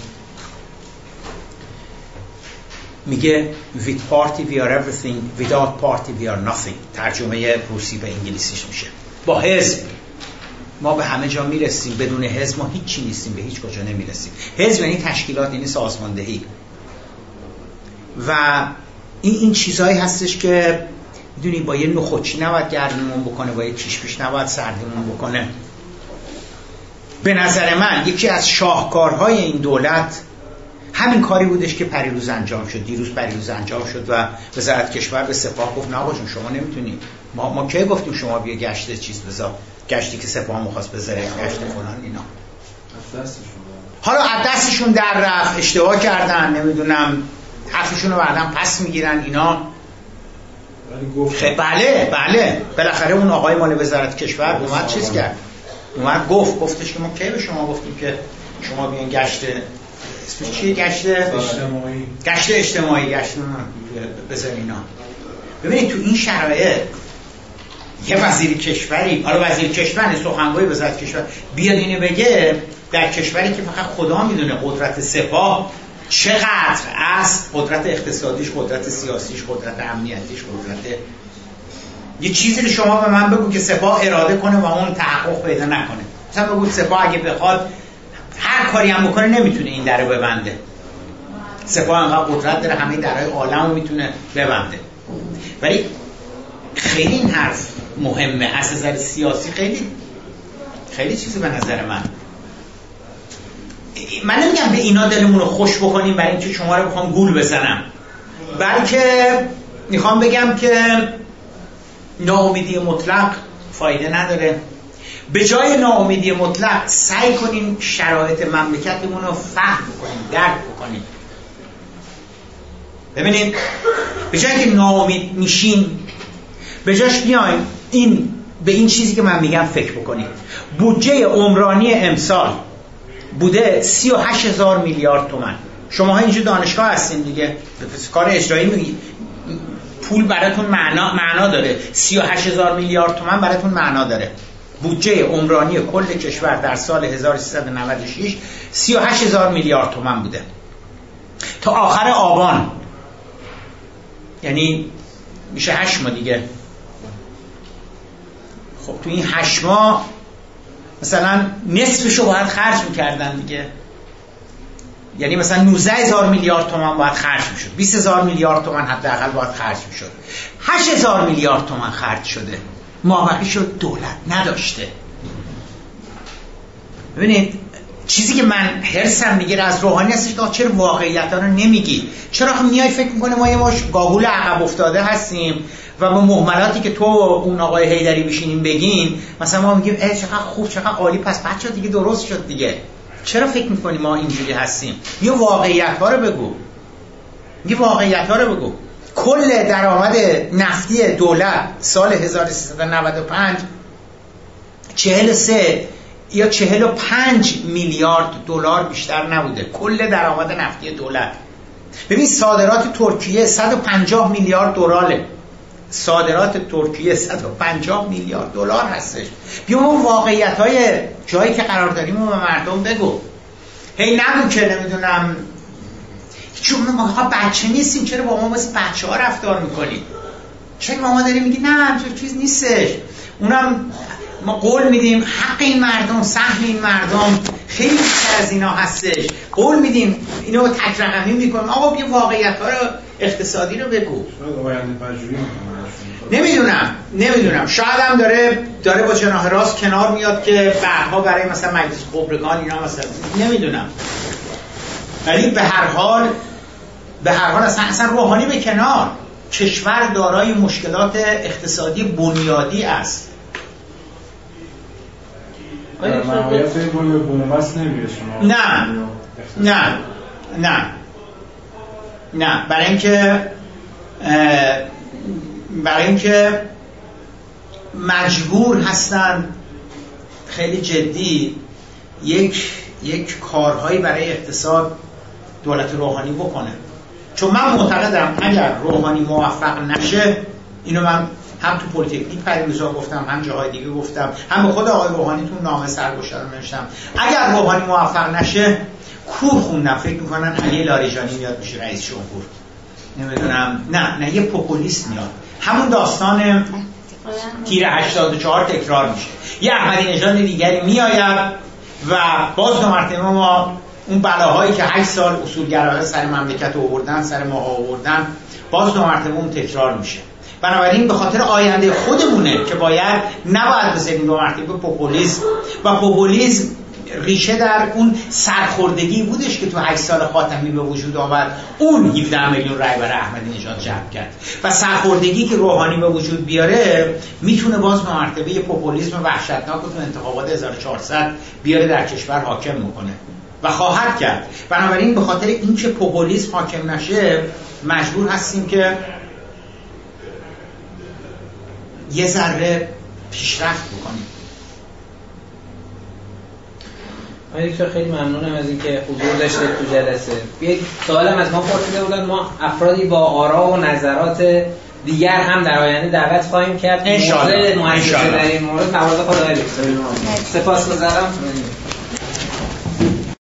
میگه with party we are everything without party we are nothing. ترجمه روسی به انگلیسیش میشه. با حزب. ما به همه جا می‌رسیم بدون حزب ما هیچی نیستیم به هیچ کجا نمی‌رسیم. حزب یعنی تشکیلات یعنی سازماندهی. و این این چیزهایی هستش که می‌دونی با یه نخوچی نباید بکنه با یه کیش پیش نباید سردمون بکنه. به نظر من یکی از شاهکارهای این دولت همین کاری بودش که پریروز انجام شد. دیروز پریروز انجام شد و وزارت کشور به سپاه گفت نه شما نمی‌تونید ما ما کی گفتیم شما بیا گشت چیز بذار؟ گشتی که سپاه می‌خواست بذاره گشت فلان اینا. حالا از دستشون در رفت اشتباه کردن نمی‌دونم. حرفشون رو بعدا پس می‌گیرن اینا. خب بله بله. بالاخره اون آقای مال وزارت کشور اومد چیز کرد؟ اومد گفت گفتش که ما کی به شما گفتیم که شما بیان گشت اسمش چیه؟ گشت اجتماعی. گشت اجتماعی گشت بزن اینا. ببینید تو این شرایط یه وزیر کشوری حالا وزیر کشور سخنگوی وزارت کشور. بیاد اینو بگه در کشوری که فقط خدا می‌دونه قدرت سپاه چقدر است قدرت اقتصادیش قدرت سیاسیش قدرت امنیتیش قدرت یه چیزی رو شما به من بگو که سپاه اراده کنه و اون تحقق پیدا نکنه. مثلا بگو سپاه اگه بخواد هر کاری هم بکنه نمی‌تونه این در رو ببنده. سپاه انقدر قدرت داره همه درهای عالم رو می‌تونه ببنده. ولی خیلی این حرف مهمه. از نظر سیاسی خیلی خیلی چیزی به نظر من. من نمیگم به اینا دلمون رو خوش بکنیم برای اینکه شما رو بخوام گول بزنم. بلکه می‌خوام بگم که ناامیدی مطلق فایده نداره. به جای ناامیدی مطلق سعی کنیم شرایط مملکتمون رو فهم کنیم درک بکنیم. ببینید به جای که ناامید میشین به جاش بیایم این به این چیزی که من میگم فکر بکنیم بودجه عمرانی امسال بوده 38 هزار میلیارد تومن شما اینجا دانشگاه هستین دیگه. کار اجرایی میگی پول براتون معنا, معنا داره. 38 هزار میلیارد تومن براتون معنا داره. بودجه عمرانی کل کشور در سال 1396 38 هزار میلیارد تومن بوده. تا آخر آبان. یعنی میشه هشت ماه دیگه. خب تو این هشت ماه مثلا نصفشو باید خرج می‌کردن دیگه. یعنی مثلا 19 هزار میلیارد تومن باید خرج می‌شد. 20 هزار میلیارد تومن حداقل باید خرج می‌شد. 8 هزار میلیارد تومن خرج شده. مابقی شد دولت نداشته. ببینید چیزی که من حرسم می‌گیره از روحانی هستش که چرا واقعیت رو نمیگی؟ چرا خب میای فکر می‌کنه ما یه باش گاگول عقب افتاده هستیم. و با محملاتی که تو اون آقای هیدری بشینیم بگین مثلا ما میگیم ای چقدر خوب چقدر عالی پس بچه دیگه درست شد دیگه؟ چرا فکر می‌کنی ما اینجوری هستیم؟ یه واقعیت ها رو بگو. یه واقعیت ها رو بگو. کل درآمد نفتی دولت سال 1395 43 یا 45 میلیارد دلار بیشتر نبوده. کل درآمد نفتی دولت. ببین صادرات ترکیه 150 میلیارد دلاره. صادرات ترکیه 150 میلیارد دلار هستش. بیا اون واقعیت های جایی که قرار داریم به مردم بگو. هی نگو که نمی‌دونم. چون ما بچه نیستیم چرا با ما مثل بچه ها رفتار می‌کنیم؟ چرا ما داریم میگی نه چیز نیستش. اونم ما قول میدیم حق این مردم سهم این مردم خیلی بیشتر از اینا هستش. قول میدیم اینو تک رقمی می‌کنیم. آقا بیا واقعیت ها رو اقتصادی رو بگو. نمی‌دونم نمی‌دونم. شاید هم داره داره با جناح راست کنار میاد که بعدها برای مثلا مجلس خبرگان اینا مثلا نمی‌دونم. ولی به هر حال به هر حال اصلا, اصلا روحانی به کنار. کشور دارای مشکلات اقتصادی بنیادی است. نه. نه. نه. نه. برای اینکه برای اینکه مجبور هستن خیلی جدی یک یک کارهایی برای اقتصاد دولت روحانی بکنه. چون من معتقدم اگر روحانی موفق نشه اینو من هم تو پلیتکنیک پریروزا گفتم هم جاهای دیگه گفتم هم به خود آقای روحانی تو نامه سرگشته رو نوشتم. اگر روحانی موفق نشه کور خوندم. فکر می‌کنن علی لاریجانی میاد میشه رئیس جمهور. نمی‌دونم. نه نه یه پوپولیست میاد. همون داستان تیر 84 تکرار میشه. یه احمدی نژاد دیگری میآید و باز دو مرتبه ما اون بلاهایی که 8 سال اصولگرایان سر مملکت آوردن سر ما آوردن باز دو مرتبه اون تکرار میشه. بنابراین به خاطر آینده خودمونه که باید نباید بذاریم دو مرتبه پوپولیسم و پوپولیسم ریشه در اون سرخوردگی بودش که تو 8 سال خاتمی به وجود آمد اون 17 میلیون رای برای احمدی نژاد جمع کرد. و سرخوردگی که روحانی به وجود بیاره می‌تونه باز به مرتبه پوپولیسم وحشتناک تو انتخابات 1400 بیاره در کشور حاکم می‌کنه و خواهد کرد. بنابراین به خاطر اینکه پوپولیسم حاکم نشه مجبور هستیم که یه ذره پیشرفت بکنیم. من خیلی ممنونم از اینکه حضور داشته تو جلسه. بیاید سوالم از ما پرسیده بودن ما افرادی با آرا و نظرات دیگر هم در آینده دعوت خواهیم کرد. انشاءالله. در این مورد موارد خدای سپاس گذارم